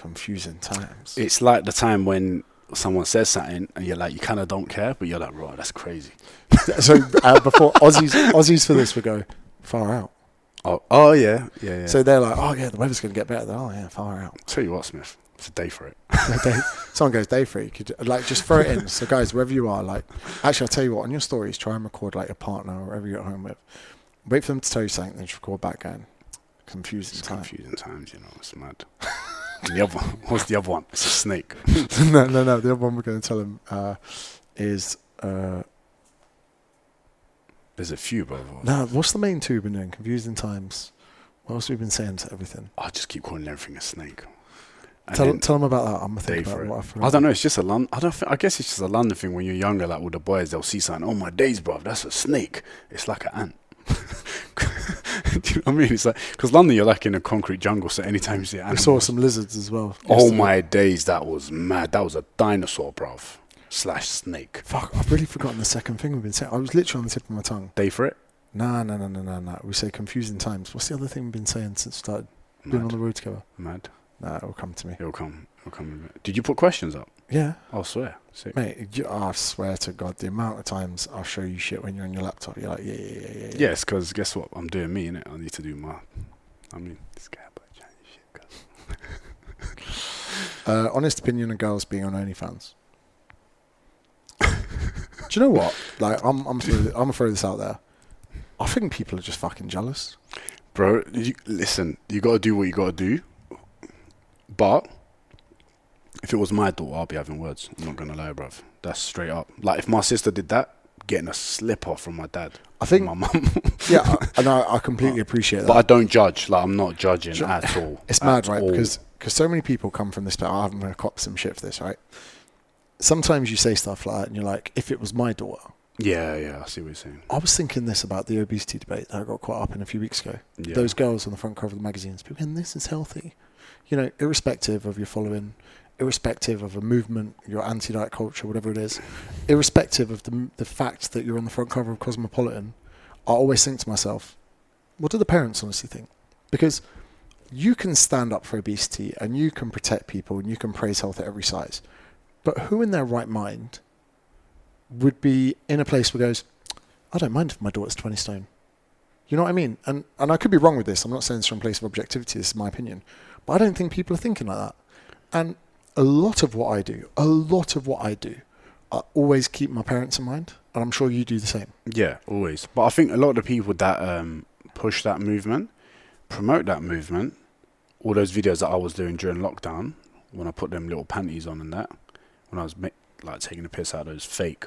[SPEAKER 1] confusing times.
[SPEAKER 2] it's like the time when someone says something and you're like you kind of don't care, but you're like, right, that's crazy.
[SPEAKER 1] so uh, before Aussies, Aussies for this would go far out.
[SPEAKER 2] Oh, oh yeah, yeah, yeah.
[SPEAKER 1] So they're like, "Oh yeah, the weather's going to get better." Then, oh yeah, far out.
[SPEAKER 2] tell you what, Smith, it's a day for it.
[SPEAKER 1] day, someone goes day free, could like just throw it in. So guys, wherever you are, like actually, I'll tell you what. On your stories, try and record like your partner or whoever you're at home with. Wait for them to tell you something, then just record back going. Confusing
[SPEAKER 2] It's
[SPEAKER 1] time.
[SPEAKER 2] confusing times, you know. It's mad. The other one, what's the other one? It's a snake.
[SPEAKER 1] no, no, no. The other one we're going to tell them uh, is uh,
[SPEAKER 2] There's a few, bro.
[SPEAKER 1] no. What's the main two we've been doing? Confusing times. What else have we been saying to everything?
[SPEAKER 2] I just keep calling everything a snake. And
[SPEAKER 1] Tell, tell them about that. I'm gonna think about what I forgot.
[SPEAKER 2] I don't know. It's just a London. I don't. Think, I guess it's just a London thing. When you're younger, like with the boys, they'll see something. Oh my days, bro. That's a snake. It's like an ant. Do you know what I mean? It's like because London, you're like in a concrete jungle. So anytime you see
[SPEAKER 1] We saw some lizards as well.
[SPEAKER 2] oh
[SPEAKER 1] yesterday.
[SPEAKER 2] my days, that was mad. That was a dinosaur, bruv. Slash snake.
[SPEAKER 1] Fuck! I've really forgotten the second thing we've been saying. I was literally on the tip of my tongue.
[SPEAKER 2] Day for it.
[SPEAKER 1] No, no, no, no, no, no. We say confusing times. What's the other thing we've been saying since we started being on the road together?
[SPEAKER 2] Mad.
[SPEAKER 1] No, it'll come to me.
[SPEAKER 2] It'll come. It'll come. in a minute. Did you put questions up?
[SPEAKER 1] Yeah,
[SPEAKER 2] I swear. Sick.
[SPEAKER 1] mate. You, I swear to God, the amount of times I'll show you shit when you're on your laptop, you're like, yeah, yeah, yeah, yeah. yeah.
[SPEAKER 2] Yes, because guess what? I'm doing me, innit? I need to do my. I mean, this guy, but shit. cuz.
[SPEAKER 1] Uh, honest opinion of girls being on OnlyFans. Do you know what? Like, I'm, I'm, throw, I'm gonna throw this out there. I think people are just fucking jealous.
[SPEAKER 2] Bro, you, listen, you got to do what you got to do. But if it was my daughter, I'll be having words. I'm not going to lie, bruv. That's straight up. Like, if my sister did that, getting a slipper from my dad.
[SPEAKER 1] I think,
[SPEAKER 2] my mum.
[SPEAKER 1] yeah, and I, I completely appreciate that.
[SPEAKER 2] but I don't judge. Like, I'm not judging
[SPEAKER 1] Ju-
[SPEAKER 2] at all.
[SPEAKER 1] It's mad, right?
[SPEAKER 2] all.
[SPEAKER 1] Because cause so many people come from this. But I'm going to cop some shit for this, right? Sometimes you say stuff like that, and you're like, if it was my daughter.
[SPEAKER 2] Yeah, yeah, I see what you're saying.
[SPEAKER 1] I was thinking this about the obesity debate that I got caught up in a few weeks ago.
[SPEAKER 2] Yeah.
[SPEAKER 1] Those girls on the front cover of the magazines, people, and this is healthy. You know, irrespective of your following, irrespective of a movement, your anti-diet culture, whatever it is, irrespective of the the fact that you're on the front cover of Cosmopolitan, I always think to myself, what do the parents honestly think? Because you can stand up for obesity and you can protect people and you can praise health at every size, but who in their right mind would be in a place where goes, I don't mind if my daughter's 20 stone. You know what I mean? And and I could be wrong with this. I'm not saying this from a place of objectivity. This is my opinion. But I don't think people are thinking like that. And a lot of what I do, a lot of what I do, I always keep my parents in mind. And I'm sure you do the same.
[SPEAKER 2] Yeah, always. But I think a lot of the people that um, push that movement, promote that movement, all those videos that I was doing during lockdown, when I put them little panties on and that, when I was like taking the piss out of those fake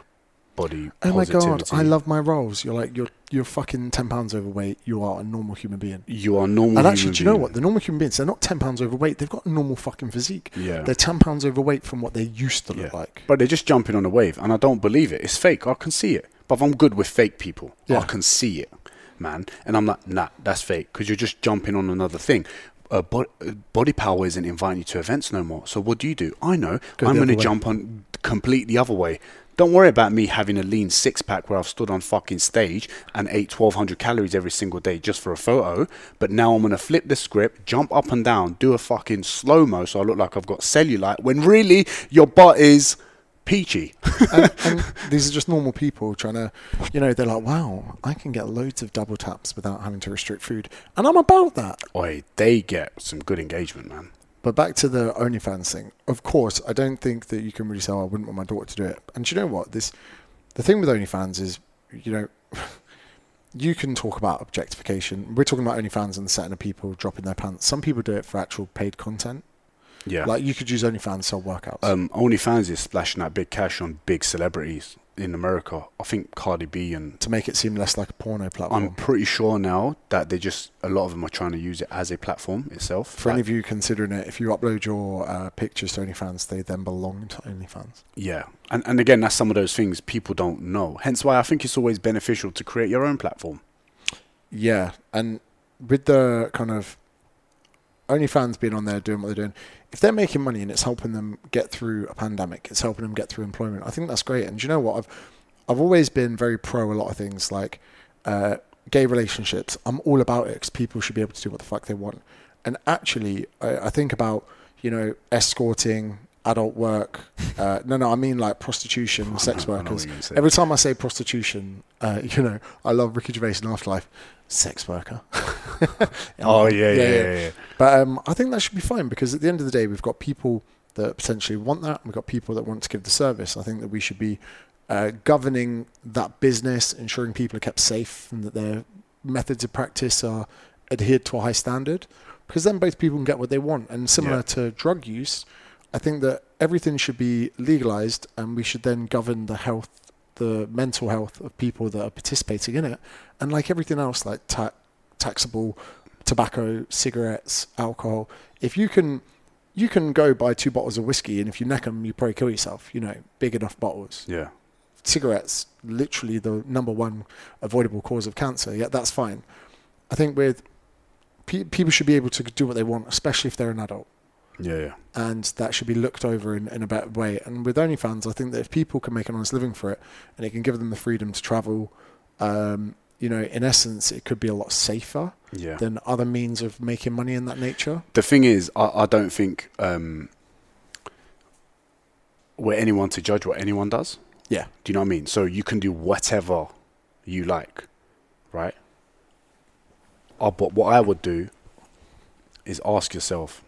[SPEAKER 2] body
[SPEAKER 1] Oh my god. I love my roles. You're like you're you're fucking ten pounds overweight. You are a normal human being.
[SPEAKER 2] You are normal.
[SPEAKER 1] And actually, do you know
[SPEAKER 2] being.
[SPEAKER 1] what? The normal human beings, they're not ten pounds overweight. They've got a normal fucking physique.
[SPEAKER 2] Yeah.
[SPEAKER 1] They're ten pounds overweight from what they used to look
[SPEAKER 2] Yeah.
[SPEAKER 1] like.
[SPEAKER 2] But they're just jumping on a wave, and I don't believe it. It's fake. I can see it. But I'm good with fake people.
[SPEAKER 1] Yeah.
[SPEAKER 2] I can see it, man. And I'm like, nah, that's fake because you're just jumping on another thing. Uh, bo- body power isn't inviting you to events no more. So what do you do? I know.
[SPEAKER 1] Go
[SPEAKER 2] I'm going to jump on complete the other way. Don't worry about me having a lean six pack where I've stood on fucking stage and ate 1200 calories every single day just for a photo. But now I'm going to flip the script, jump up and down, do a fucking slow mo so I look like I've got cellulite when really your butt is peachy.
[SPEAKER 1] and, and these are just normal people trying to, you know, they're like, wow, I can get loads of double taps without having to restrict food. And I'm about that.
[SPEAKER 2] Oi, they get some good engagement, man.
[SPEAKER 1] But back to the OnlyFans thing. Of course, I don't think that you can really say, oh, I wouldn't want my daughter to do it. And do you know what? This, the thing with OnlyFans is, you know, you can talk about objectification. We're talking about OnlyFans and the setting of people dropping their pants. Some people do it for actual paid content.
[SPEAKER 2] Yeah.
[SPEAKER 1] Like you could use OnlyFans to sell workouts.
[SPEAKER 2] um, OnlyFans is splashing out big cash on big celebrities in America. I think Cardi B and
[SPEAKER 1] to make it seem less like a porno platform.
[SPEAKER 2] I'm pretty sure now that they just a lot of them are trying to use it as a platform itself.
[SPEAKER 1] For any of you considering it, if you upload your uh, pictures to OnlyFans, they then belong to OnlyFans.
[SPEAKER 2] yeah, and and again, that's some of those things people don't know. Hence why I think it's always beneficial to create your own platform.
[SPEAKER 1] Yeah, and with the kind of OnlyFans being on there doing what they're doing, if they're making money and it's helping them get through a pandemic, it's helping them get through employment. I think that's great. And you know what? I've I've always been very pro a lot of things like uh, gay relationships. I'm all about it because people should be able to do what the fuck they want. And actually, I, I think about you know escorting, adult work. Uh, no, no, I mean like prostitution, sex
[SPEAKER 2] know
[SPEAKER 1] workers.
[SPEAKER 2] you're gonna say.
[SPEAKER 1] Every time I say prostitution, uh, you know, I love Ricky Gervais in Afterlife. Sex worker.
[SPEAKER 2] Oh yeah, yeah, yeah. yeah,
[SPEAKER 1] But um, I think that should be fine because at the end of the day, we've got people that potentially want that. And we've got people that want to give the service. I think that we should be uh, governing that business, ensuring people are kept safe and that their methods of practice are adhered to a high standard. Because then both people can get what they want. And similar
[SPEAKER 2] Yeah.
[SPEAKER 1] to drug use, I think that everything should be legalized, and we should then govern the health, the mental health of people that are participating in it. And like everything else, like ta- taxable tobacco, cigarettes, alcohol. If you can, you can go buy two bottles of whiskey, and if you neck them, you probably kill yourself. You know, big enough bottles.
[SPEAKER 2] yeah.
[SPEAKER 1] Cigarettes, literally the number one avoidable cause of cancer. Yeah, that's fine. I think with pe- people should be able to do what they want, especially if they're an adult
[SPEAKER 2] Yeah, yeah.
[SPEAKER 1] and that should be looked over in, in a better way. And with OnlyFans, I think that if people can make an honest living for it, and it can give them the freedom to travel, um, you know, in essence, it could be a lot safer
[SPEAKER 2] Yeah.
[SPEAKER 1] than other means of making money in that nature.
[SPEAKER 2] the thing is, I, I don't think um, we're anyone to judge what anyone does.
[SPEAKER 1] Yeah,
[SPEAKER 2] Do you know what I mean? So you can do whatever you like, right? Uh, but what I would do is ask yourself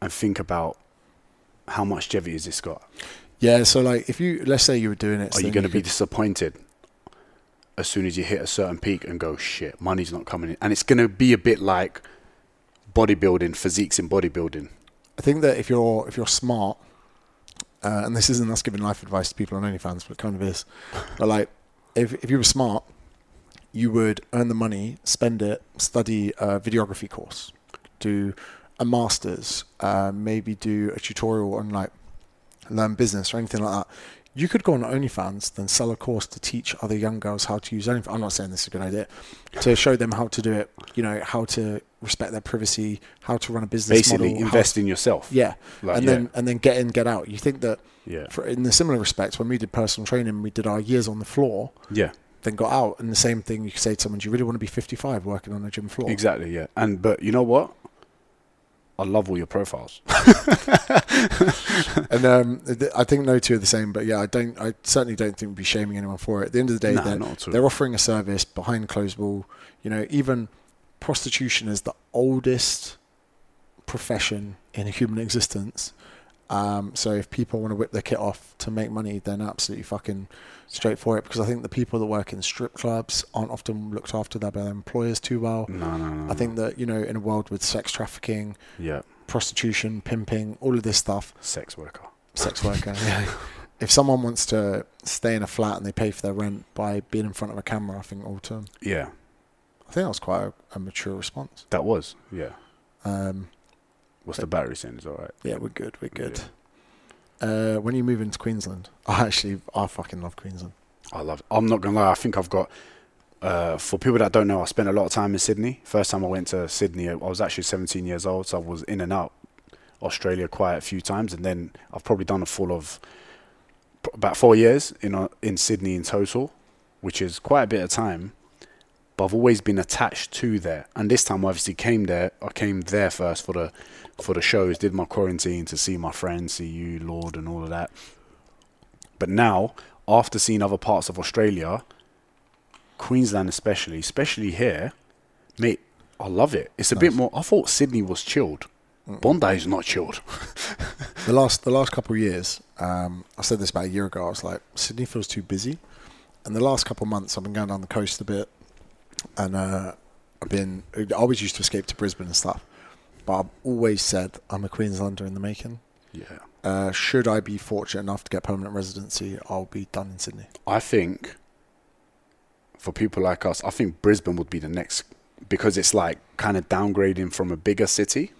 [SPEAKER 2] and think about how much longevity has this got?
[SPEAKER 1] yeah. So like, if you let's say you were doing it,
[SPEAKER 2] Are
[SPEAKER 1] so
[SPEAKER 2] you going to be
[SPEAKER 1] could-
[SPEAKER 2] disappointed as soon as you hit a certain peak and go, shit, money's not coming in? And it's going to be a bit like bodybuilding, physiques in bodybuilding.
[SPEAKER 1] I think that if you're if you're smart, uh, and this isn't us giving life advice to people on OnlyFans, but it kind of is. but like, if if you were smart, you would earn the money, spend it, study a videography course, do a master's, uh, maybe do a tutorial on like learn business or anything like that. You could go on OnlyFans, then sell a course to teach other young girls how to use OnlyFans. I'm not saying this is a good idea. To show them how to do it, you know, how to respect their privacy, how to run a business
[SPEAKER 2] Basically,
[SPEAKER 1] model,
[SPEAKER 2] invest in yourself.
[SPEAKER 1] yeah,
[SPEAKER 2] Like,
[SPEAKER 1] and
[SPEAKER 2] yeah.
[SPEAKER 1] then and then get in, get out. You think that
[SPEAKER 2] Yeah.
[SPEAKER 1] for, in the similar respects, when we did personal training, we did our years on the floor,
[SPEAKER 2] Yeah.
[SPEAKER 1] then got out, and the same thing you could say to someone: Do you really want to be 55 working on a gym floor?
[SPEAKER 2] Exactly, yeah. And but you know what? I love all your profiles.
[SPEAKER 1] And um, I think no two are the same, but yeah, I don't. I certainly don't think we'd be shaming anyone for it. At the end of the day,
[SPEAKER 2] Nah,
[SPEAKER 1] they're,
[SPEAKER 2] not
[SPEAKER 1] they're offering a service behind closed wall. You know, even prostitution is the oldest profession in human existence. Um, so if people want to whip their kit off to make money, then absolutely fucking straight for it. Because I think the people that work in strip clubs aren't often looked after by their employers too well.
[SPEAKER 2] No, no, no.
[SPEAKER 1] I think that you know, in a world with sex trafficking,
[SPEAKER 2] Yeah.
[SPEAKER 1] prostitution, pimping, all of this stuff,
[SPEAKER 2] Sex worker.
[SPEAKER 1] sex worker. yeah. If someone wants to stay in a flat and they pay for their rent by being in front of a camera, I think all term.
[SPEAKER 2] Yeah.
[SPEAKER 1] I think that was quite a, a mature response.
[SPEAKER 2] That was. Yeah.
[SPEAKER 1] Um,
[SPEAKER 2] What's the battery saying? Is all right.
[SPEAKER 1] yeah, we're good. We're good. Uh, when you move into Queensland, I actually, I fucking love Queensland.
[SPEAKER 2] I love. I'm not gonna lie. I think I've got. Uh, for people that don't know, I spent a lot of time in Sydney. First time I went to Sydney, I was actually 17 years old, so I was in and out Australia quite a few times, and then I've probably done a full of about four years in uh, in Sydney in total, which is quite a bit of time. But I've always been attached to there, and this time I obviously came there. I came there first for the for the shows, did my quarantine to see my friends, see you, Lord, and all of that. But now, after seeing other parts of Australia, Queensland especially, especially here, mate, I love it. It's a bit more. I thought Sydney was chilled. Bondi is not chilled.
[SPEAKER 1] The last, the last couple of years, um, I said this about a year ago. I was like, Sydney feels too busy. And the last couple of months, I've been going down the coast a bit, and uh, I've been. I always used to escape to Brisbane and stuff, but I've always said I'm a Queenslander in the making.
[SPEAKER 2] yeah.
[SPEAKER 1] Uh, should I be fortunate enough to get permanent residency, I'll be done in Sydney.
[SPEAKER 2] I think for people like us, I think Brisbane would be the next because it's like kind of downgrading from a bigger city.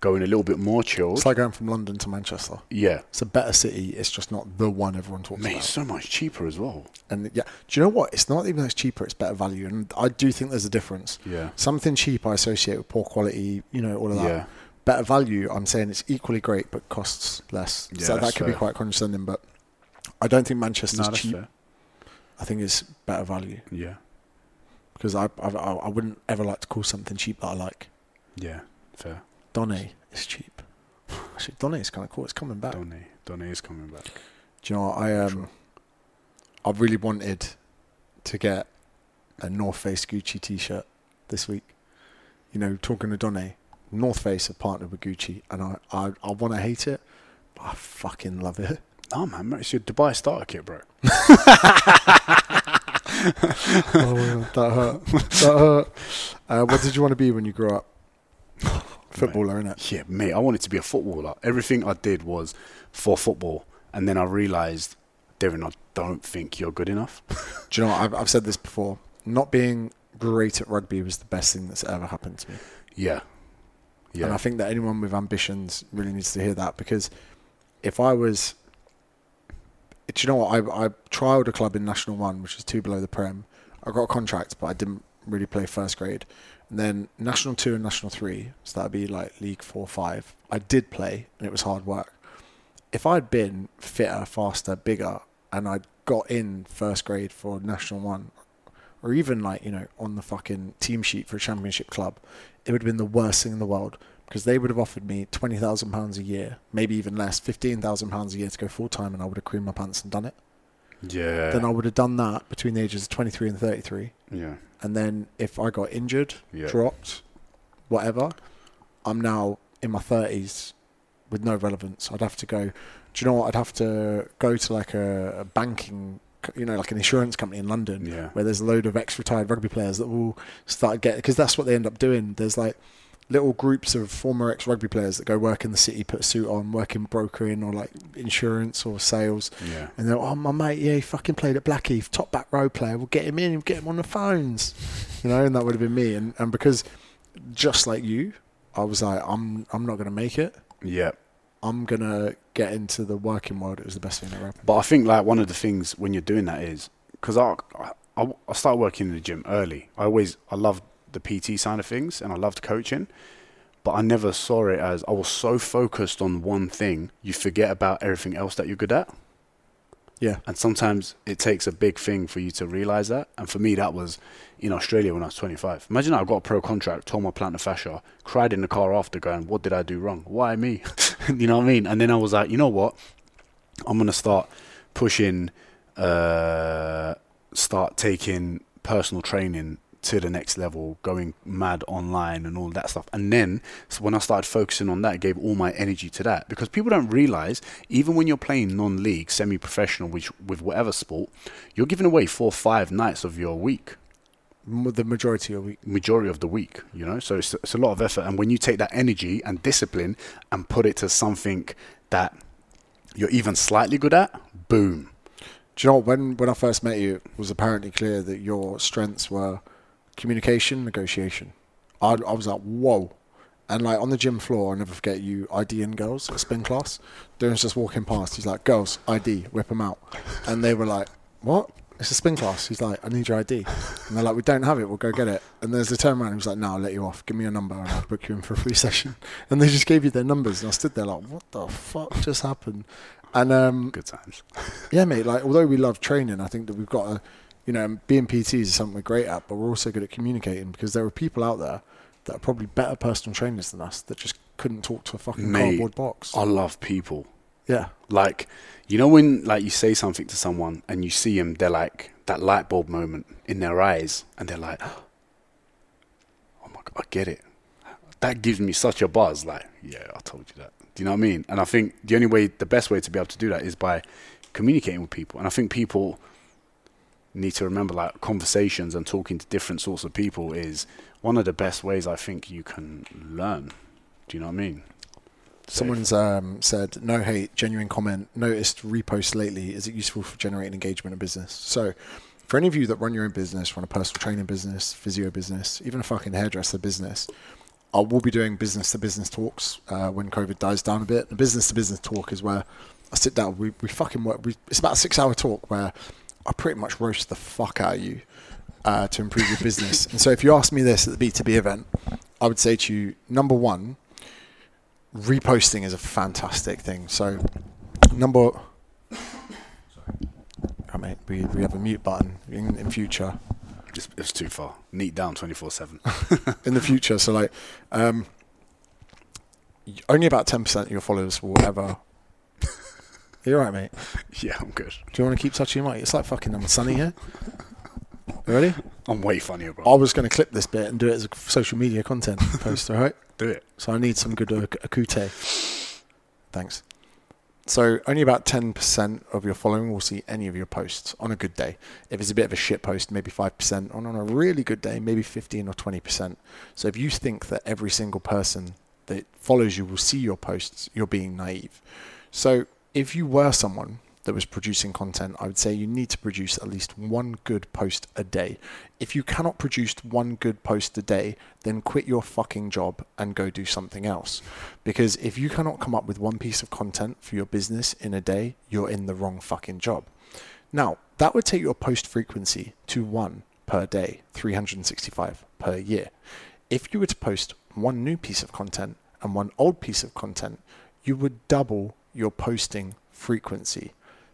[SPEAKER 2] Going a little bit more chilled.
[SPEAKER 1] It's like going from London to Manchester.
[SPEAKER 2] yeah,
[SPEAKER 1] It's a better city. It's just not the one everyone talks
[SPEAKER 2] mate,
[SPEAKER 1] about.
[SPEAKER 2] it's so much cheaper as well.
[SPEAKER 1] And yeah, do you know what? It's not even that it's cheaper. It's better value, and I do think there's a difference.
[SPEAKER 2] Yeah,
[SPEAKER 1] Something cheap I associate with poor quality. You know, all of that.
[SPEAKER 2] yeah,
[SPEAKER 1] Better value. I'm saying it's equally great, but costs less.
[SPEAKER 2] Yeah,
[SPEAKER 1] so that
[SPEAKER 2] that's
[SPEAKER 1] could be quite condescending, but I don't think Manchester's
[SPEAKER 2] no, that's
[SPEAKER 1] cheap.
[SPEAKER 2] fair.
[SPEAKER 1] I think it's better value
[SPEAKER 2] Yeah,
[SPEAKER 1] because I I I wouldn't ever like to call something cheap that I like.
[SPEAKER 2] yeah, fair.
[SPEAKER 1] Donny is cheap. Actually, Donny is kind of cool. It's coming back.
[SPEAKER 2] Donny, Donny is coming back.
[SPEAKER 1] Do you know what? I um,
[SPEAKER 2] True.
[SPEAKER 1] I really wanted to get a North Face Gucci T-shirt this week. You know, talking to Donny, North Face have partnered with Gucci, and I I, I want to hate it, but I fucking love it.
[SPEAKER 2] Oh man, it's your Dubai starter kit, bro.
[SPEAKER 1] oh, that hurt. That hurt. Uh, what did you want to be when you grew up? Footballer, innit?
[SPEAKER 2] Yeah, mate, I wanted to be a footballer. Everything I did was for football, and then I realised, Devin, I don't think you're good enough.
[SPEAKER 1] Do you know what? I've, I've said this before. Not being great at rugby was the best thing that's ever happened to me.
[SPEAKER 2] Yeah, Yeah.
[SPEAKER 1] And I think that anyone with ambitions really needs to hear that because if I was, do you know what? I I trialed a club in National One, which is two below the Prem. I got a contract, but I didn't really play first grade. And then National Two and National Three, so that'd be like League Four, Five. I did play, and it was hard work. If I'd been fitter, faster, bigger, and I'd got in first grade for National One, or even like you know on the fucking team sheet for a championship club, it would have been the worst thing in the world because they would have offered me twenty thousand pounds a year, maybe even less, fifteen thousand pounds a year to go full time, and I would have creamed my pants and done it.
[SPEAKER 2] Yeah,
[SPEAKER 1] Then I would have done that between the ages of twenty three and thirty three,
[SPEAKER 2] yeah,
[SPEAKER 1] and then if I got injured,
[SPEAKER 2] yeah.
[SPEAKER 1] dropped, whatever, I'm now in my thirties with no relevance. I'd have to go. Do you know what? I'd have to go to like a, a banking, you know, like an insurance company in London
[SPEAKER 2] Yeah,
[SPEAKER 1] where there's a load of ex-retired rugby players that will start getting because that's what they end up doing. There's like little groups of former ex-rugby players that go work in the city, put a suit on, work in brokering or like insurance or sales,
[SPEAKER 2] yeah,
[SPEAKER 1] and they're oh my mate, yeah, he fucking played at Blackheath, top back row player. We'll get him in, we'll get him on the phones, you know, and that would have been me. And and because just like you, I was like, I'm I'm not gonna make it.
[SPEAKER 2] yeah.
[SPEAKER 1] I'm gonna get into the working world. It was the best thing that ever happened.
[SPEAKER 2] But I think like one of the things when you're doing that is because I, I I started working in the gym early. I always I loved the PT side of things and I loved coaching, but I never saw it as I was so focused on one thing you forget about everything else that you're good at.
[SPEAKER 1] Yeah,
[SPEAKER 2] And sometimes it takes a big thing for you to realize that. And for me, that was in Australia when I was 25. Imagine I got a pro contract, tore my plantar fascia, cried in the car after, going, "What did I do wrong? Why me?" you know what I mean? And then I was like, you know what? I'm gonna start pushing, uh, start taking personal training to the next level, going mad online and all that stuff. And then so when I started focusing on that, I gave all my energy to that because people don't realize even when you're playing non-league, semi-professional, which with whatever sport, you're giving away four, or five nights of your week
[SPEAKER 1] the majority of week.
[SPEAKER 2] majority of the week, you know. So it's, it's a lot of effort, and when you take that energy and discipline and put it to something that you're even slightly good at, boom.
[SPEAKER 1] Do you know when when I first met you, it was apparently clear that your strengths were communication, negotiation. I, I was like, whoa. And like on the gym floor, I'll never forget you IDing girls at spin class. Darren's just walking past. He's like, girls, ID, whip them out. And they were like, what? It's a spin class. He's like, I need your ID. And they're like, we don't have it. We'll go get it. And there's a turn around. He was like, no, I'll let you off. Give me your number and I'll book you in for a free session. And they just gave you their numbers. And I stood there like, what the fuck just happened? And um,
[SPEAKER 2] Good times.
[SPEAKER 1] yeah, mate. Like, although we love training, I think that we've got to, you know, being PTs is something we're great at, but we're also good at communicating because there are people out there that are probably better personal trainers than us that just couldn't talk to a fucking
[SPEAKER 2] Mate,
[SPEAKER 1] cardboard box.
[SPEAKER 2] I love people.
[SPEAKER 1] yeah,
[SPEAKER 2] Like, you know when like you say something to someone and you see them, they're like that light bulb moment in their eyes, and they're like, "Oh my god, I get it." That gives me such a buzz. Like, yeah, I told you that. Do you know what I mean? And I think the only way, the best way to be able to do that is by communicating with people. And I think people need to remember, like, conversations and talking to different sorts of people is one of the best ways I think you can learn. Do you know what I mean?
[SPEAKER 1] Someone's um, said, no hate, genuine comment, noticed repost lately. Is it useful for generating engagement in business? So, for any of you that run your own business, run a personal training business, physio business, even a fucking hairdresser business, I will be doing business to business talks uh, when COVID dies down a bit. The business to business talk is where I sit down. We, we fucking work. We, it's about a six hour talk where I pretty much roast the fuck out of you uh, to improve your business. and so, if you ask me this at the B2B event, I would say to you, number one, reposting is a fantastic thing. So, number. Oh, mate, we, we have a mute button in, in future.
[SPEAKER 2] It's, it's too far. Neat down 24 7.
[SPEAKER 1] in the future. So like, um, only about ten percent of your followers will ever. You're right, mate.
[SPEAKER 2] Yeah, I'm good.
[SPEAKER 1] Do you want to keep touching your mic? It's like fucking I'm sunny here. You ready?
[SPEAKER 2] I'm way funnier, bro.
[SPEAKER 1] I was going to clip this bit and do it as a social media content post, all right?
[SPEAKER 2] Do it.
[SPEAKER 1] So I need some good uh, acute. Thanks. So only about 10% of your following will see any of your posts on a good day. If it's a bit of a shit post, maybe 5%. And on a really good day, maybe 15 or 20%. So if you think that every single person that follows you will see your posts, you're being naive. So if you were someone that was producing content, I would say you need to produce at least one good post a day. If you cannot produce one good post a day, then quit your fucking job and go do something else. Because if you cannot come up with one piece of content for your business in a day, you're in the wrong fucking job. Now, that would take your post frequency to one per day, 365 per year. If you were to post one new piece of content and one old piece of content, you would double your posting frequency.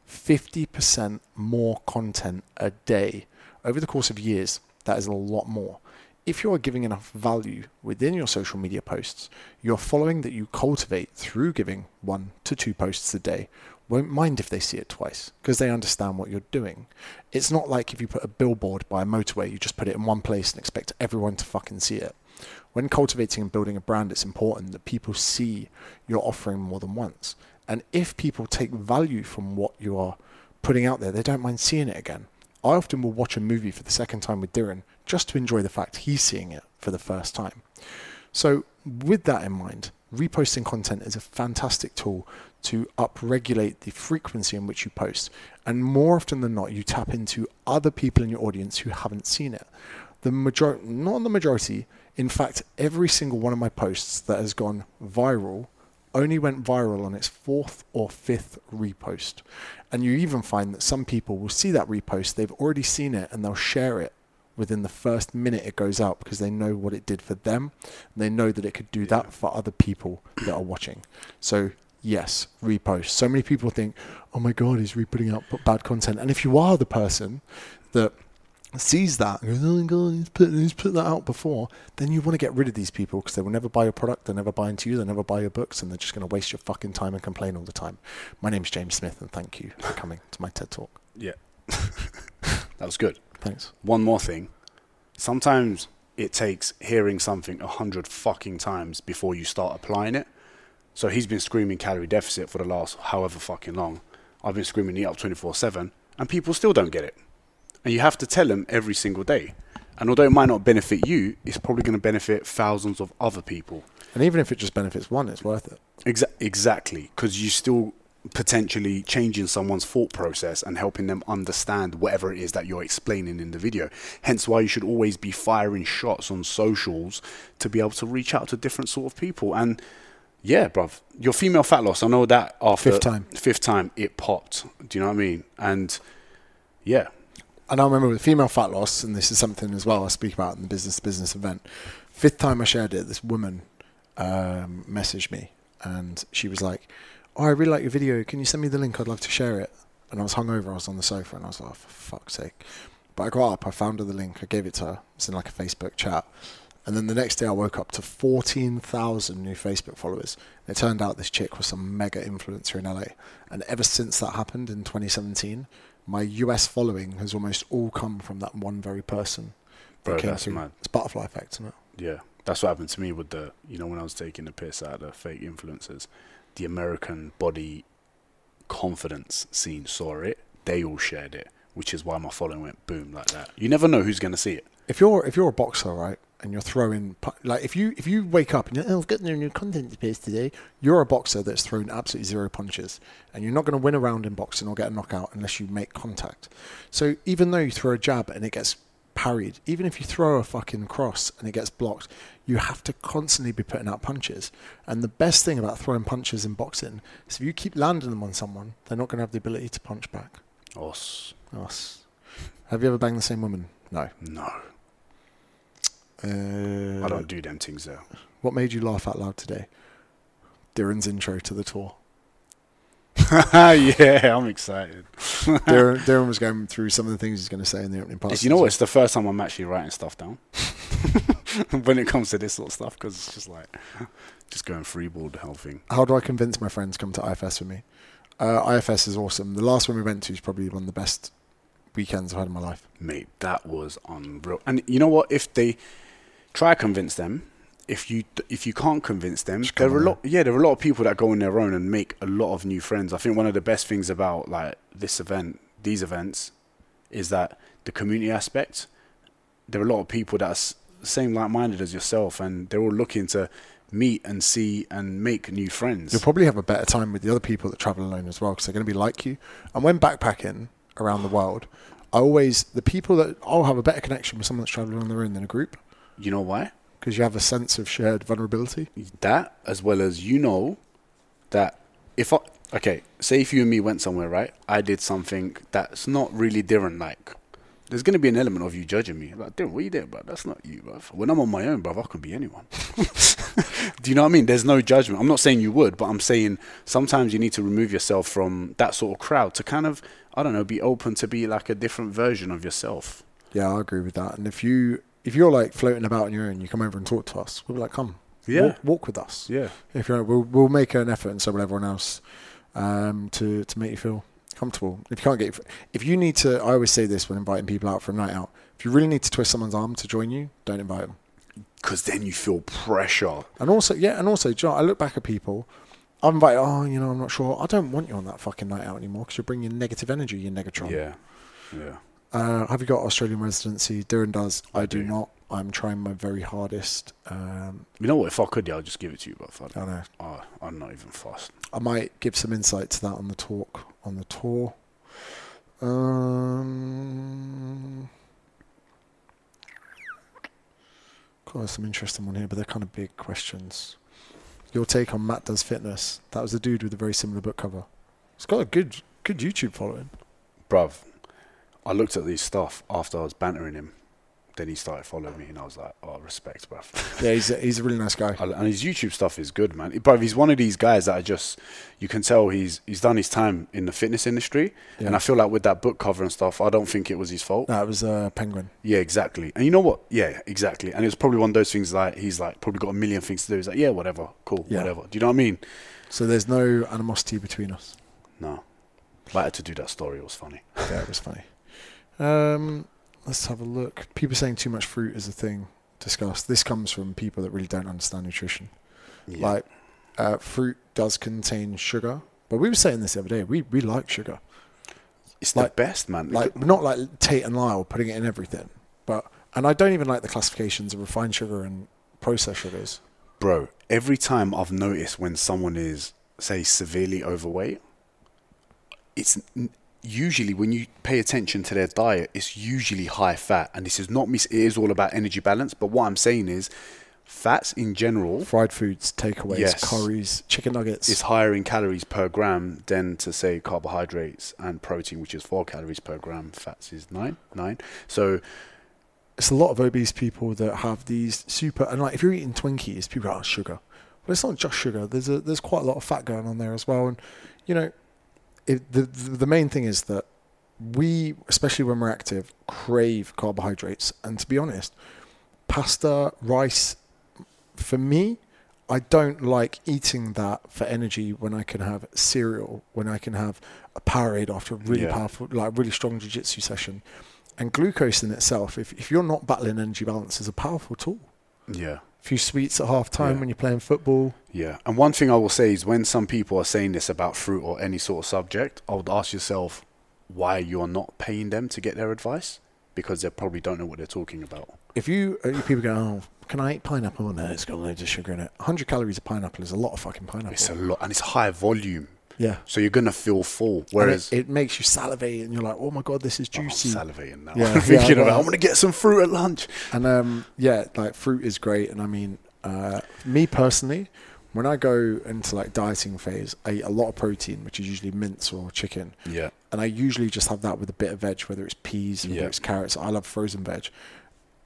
[SPEAKER 1] 50% more content a day. Over the course of years, that is a lot more. If you are giving enough value within your social media posts, your following that you cultivate through giving one to two posts a day won't mind if they see it twice because they understand what you're doing. It's not like if you put a billboard by a motorway, you just put it in one place and expect everyone to fucking see it. When cultivating and building a brand, it's important that people see your offering more than once. And if people take value from what you are putting out there, they don't mind seeing it again. I often will watch a movie for the second time with Diran just to enjoy the fact he's seeing it for the first time. So, with that in mind, reposting content is a fantastic tool to upregulate the frequency in which you post. And more often than not, you tap into other people in your audience who haven't seen it. The majority, not the majority, in fact, every single one of my posts that has gone viral only went viral on its fourth or fifth repost. And you even find that some people will see that repost, they've already seen it, and they'll share it within the first minute it goes out because they know what it did for them. And they know that it could do that for other people that are watching. So, yes, repost. So many people think, oh my God, he's re-putting out bad content. And if you are the person that sees that and goes, oh my god, he's put, he's put that out before, then you want to get rid of these people because they will never buy your product, they'll never buy into you, they'll never buy your books, and they're just going to waste your fucking time and complain all the time. My name's James Smith, and thank you for coming to my TED Talk.
[SPEAKER 2] Yeah. that was good.
[SPEAKER 1] Thanks.
[SPEAKER 2] One more thing. Sometimes it takes hearing something a hundred fucking times before you start applying it. So he's been screaming calorie deficit for the last however fucking long. I've been screaming eat up 24 7, and people still don't get it. And you have to tell them every single day. And although it might not benefit you, it's probably going to benefit thousands of other people.
[SPEAKER 1] And even if it just benefits one, it's worth it.
[SPEAKER 2] Exa- exactly, because you're still potentially changing someone's thought process and helping them understand whatever it is that you're explaining in the video. Hence why you should always be firing shots on socials to be able to reach out to different sort of people. And yeah, bruv, your female fat loss, I know that after
[SPEAKER 1] Fifth time.
[SPEAKER 2] fifth time it popped. Do you know what I mean? And yeah,
[SPEAKER 1] And I remember with female fat loss, and this is something as well I speak about in the business to business event. Fifth time I shared it, this woman um, messaged me, and she was like, "Oh, I really like your video. Can you send me the link? I'd love to share it." And I was hungover. I was on the sofa, and I was like, oh, "For fuck's sake!" But I got up, I found her the link, I gave it to her. It's in like a Facebook chat. And then the next day, I woke up to 14,000 new Facebook followers. It turned out this chick was some mega influencer in LA. And ever since that happened in 2017, my US following has almost all come from that one very person.
[SPEAKER 2] Bro,
[SPEAKER 1] came
[SPEAKER 2] that's
[SPEAKER 1] through.
[SPEAKER 2] mad.
[SPEAKER 1] It's butterfly effect, isn't it?
[SPEAKER 2] Yeah, that's what happened to me with the, you know, when I was taking the piss out of the fake influencers. The American body confidence scene saw it. They all shared it, which is why my following went boom like that. You never know who's going to see it.
[SPEAKER 1] If you're if you're a boxer, right, and you're throwing like if you if you wake up and you're oh, I've got no new content to post today, you're a boxer that's thrown absolutely zero punches, and you're not going to win a round in boxing or get a knockout unless you make contact. So even though you throw a jab and it gets parried. Even if you throw a fucking cross and it gets blocked, you have to constantly be putting out punches. And the best thing about throwing punches in boxing is if you keep landing them on someone, they're not going to have the ability to punch back.
[SPEAKER 2] Us.
[SPEAKER 1] Us. Have you ever banged the same woman? No.
[SPEAKER 2] No.
[SPEAKER 1] Uh,
[SPEAKER 2] I don't do them things though.
[SPEAKER 1] What made you laugh out loud today? Darren's intro to the tour.
[SPEAKER 2] yeah, I'm excited.
[SPEAKER 1] Darren, Darren was going through some of the things he's going to say in the opening part.
[SPEAKER 2] you know what? It's the first time I'm actually writing stuff down when it comes to this sort of stuff because it's just like just going freeboard the whole thing.
[SPEAKER 1] How do I convince my friends to come to IFS with me? Uh, IFS is awesome. The last one we went to is probably one of the best weekends I've had in my life.
[SPEAKER 2] Mate, that was unreal. And you know what? If they try to convince them, if you if you can't convince them, there are a lot. Yeah, there are a lot of people that go on their own and make a lot of new friends. I think one of the best things about like this event, these events, is that the community aspect. There are a lot of people that are same like-minded as yourself, and they're all looking to meet and see and make new friends.
[SPEAKER 1] You'll probably have a better time with the other people that travel alone as well because they're going to be like you. And when backpacking around the world, I always the people that I'll have a better connection with someone that's traveling on their own than a group
[SPEAKER 2] you know why?
[SPEAKER 1] because you have a sense of shared vulnerability.
[SPEAKER 2] that as well as you know that if I okay, say if you and me went somewhere, right? I did something that's not really Darren like. There's gonna be an element of you judging me. Like, Darren, what you did, bro? That's not you, bro. When I'm on my own, bro, I can be anyone. Do you know what I mean? There's no judgment. I'm not saying you would, but I'm saying sometimes you need to remove yourself from that sort of crowd to kind of, I don't know, be open to be like a different version of yourself.
[SPEAKER 1] Yeah, I agree with that. And if you if you're like floating about on your own, you come over and talk to us. We'll be like, come,
[SPEAKER 2] Yeah.
[SPEAKER 1] walk, walk with us.
[SPEAKER 2] Yeah.
[SPEAKER 1] If you're, we'll we'll make an effort, and so will everyone else, um, to to make you feel comfortable. If you can't get, if you need to, I always say this when inviting people out for a night out. If you really need to twist someone's arm to join you, don't invite them.
[SPEAKER 2] Because then you feel pressure.
[SPEAKER 1] And also, yeah, and also, John, you know, I look back at people. I'm like, Oh, you know, I'm not sure. I don't want you on that fucking night out anymore because you're bringing negative energy. You negatron.
[SPEAKER 2] Yeah. Yeah.
[SPEAKER 1] Uh, have you got Australian residency? Darren does. I,
[SPEAKER 2] I
[SPEAKER 1] do
[SPEAKER 2] do.
[SPEAKER 1] not. I'm trying my very hardest. Um,
[SPEAKER 2] You know what? If I could, yeah, I'll just give it to you, but if I
[SPEAKER 1] I
[SPEAKER 2] don't,
[SPEAKER 1] don't know.
[SPEAKER 2] oh, I'm not even fast.
[SPEAKER 1] I might give some insight to that on the talk on the tour. Um, there's some interesting one here, but they're kind of big questions. Your take on Matt does fitness? That was the dude with a very similar book cover. It's got a good good YouTube following.
[SPEAKER 2] Bruv, I looked at these stuff after I was bantering him. Then he started following me, and I was like, "Oh, respect, bruv."
[SPEAKER 1] Yeah, he's a, he's a really nice guy.
[SPEAKER 2] And his YouTube stuff is good, man. But he's one of these guys that I just, you can tell he's he's done his time in the fitness industry, and I feel like with that book cover and stuff, I don't think it was his fault.
[SPEAKER 1] That was uh, Penguin.
[SPEAKER 2] Yeah, exactly. And you know what? Yeah, exactly. And it's probably one of those things like he's like probably got a million things to do. He's like, yeah, whatever, cool,
[SPEAKER 1] Yeah.
[SPEAKER 2] whatever. Do you know what I mean?
[SPEAKER 1] So there's no animosity between us.
[SPEAKER 2] No. But I had to do that story. It was funny.
[SPEAKER 1] Yeah, it was funny. Um, let's have a look. People saying too much fruit is a thing discussed. This comes from people that really don't understand nutrition.
[SPEAKER 2] Yeah.
[SPEAKER 1] Like, uh, fruit does contain sugar, but we were saying this the other day. We we like sugar,
[SPEAKER 2] it's
[SPEAKER 1] like-
[SPEAKER 2] the best, man.
[SPEAKER 1] like not like Tate and Lyle putting it in everything, but and I don't even like the classifications of refined sugar and processed sugars.
[SPEAKER 2] Bro, every time I've noticed when someone is, say, severely overweight, it's usually when you pay attention to their diet, it's usually high fat. And this is not me, it is all about energy balance. But what I'm saying is, fats in general
[SPEAKER 1] Fried foods, takeaways,
[SPEAKER 2] Yes.
[SPEAKER 1] curries, chicken nuggets.
[SPEAKER 2] is higher in calories per gram than to say carbohydrates and protein, which is four calories per gram. Fats is nine, nine. So
[SPEAKER 1] it's a lot of obese people that have these super and like if you're eating Twinkies, people are oh, sugar. But it's not just sugar. There's a there's quite a lot of fat going on there as well. And you know, it, the the main thing is that we, especially when we're active, crave carbohydrates. And to be honest, pasta, rice, for me, I don't like eating that for energy when I can have cereal, when I can have a Powerade after a really
[SPEAKER 2] Yeah.
[SPEAKER 1] powerful, like really strong jiu-jitsu session. And glucose in itself, if, if you're not battling energy balance, is a powerful tool.
[SPEAKER 2] yeah.
[SPEAKER 1] Few sweets at half time
[SPEAKER 2] Yeah.
[SPEAKER 1] when you're playing football.
[SPEAKER 2] Yeah, and one thing I will say is when some people are saying this about fruit or any sort of subject, I would ask yourself why you are not paying them to get their advice because they probably don't know what they're talking about.
[SPEAKER 1] If you uh, people go, oh, can I eat pineapple? No, it's got loads of sugar in it. 100 calories of pineapple is a lot of fucking pineapple.
[SPEAKER 2] It's a lot, and it's high volume.
[SPEAKER 1] Yeah.
[SPEAKER 2] So you're gonna feel full. Whereas
[SPEAKER 1] it, it makes you salivate, and you're like, "Oh my god, this is
[SPEAKER 2] Oh, I'm
[SPEAKER 1] juicy."
[SPEAKER 2] salivating now.
[SPEAKER 1] Yeah,
[SPEAKER 2] I'm
[SPEAKER 1] yeah,
[SPEAKER 2] thinking about. I'm gonna get some fruit at lunch.
[SPEAKER 1] And um, yeah, like fruit is great. And I mean, uh, me personally, when I go into like dieting phase, I eat a lot of protein, which is usually mince or chicken.
[SPEAKER 2] Yeah.
[SPEAKER 1] And I usually just have that with a bit of veg, whether it's peas, whether
[SPEAKER 2] Yeah.
[SPEAKER 1] it's carrots. I love frozen veg.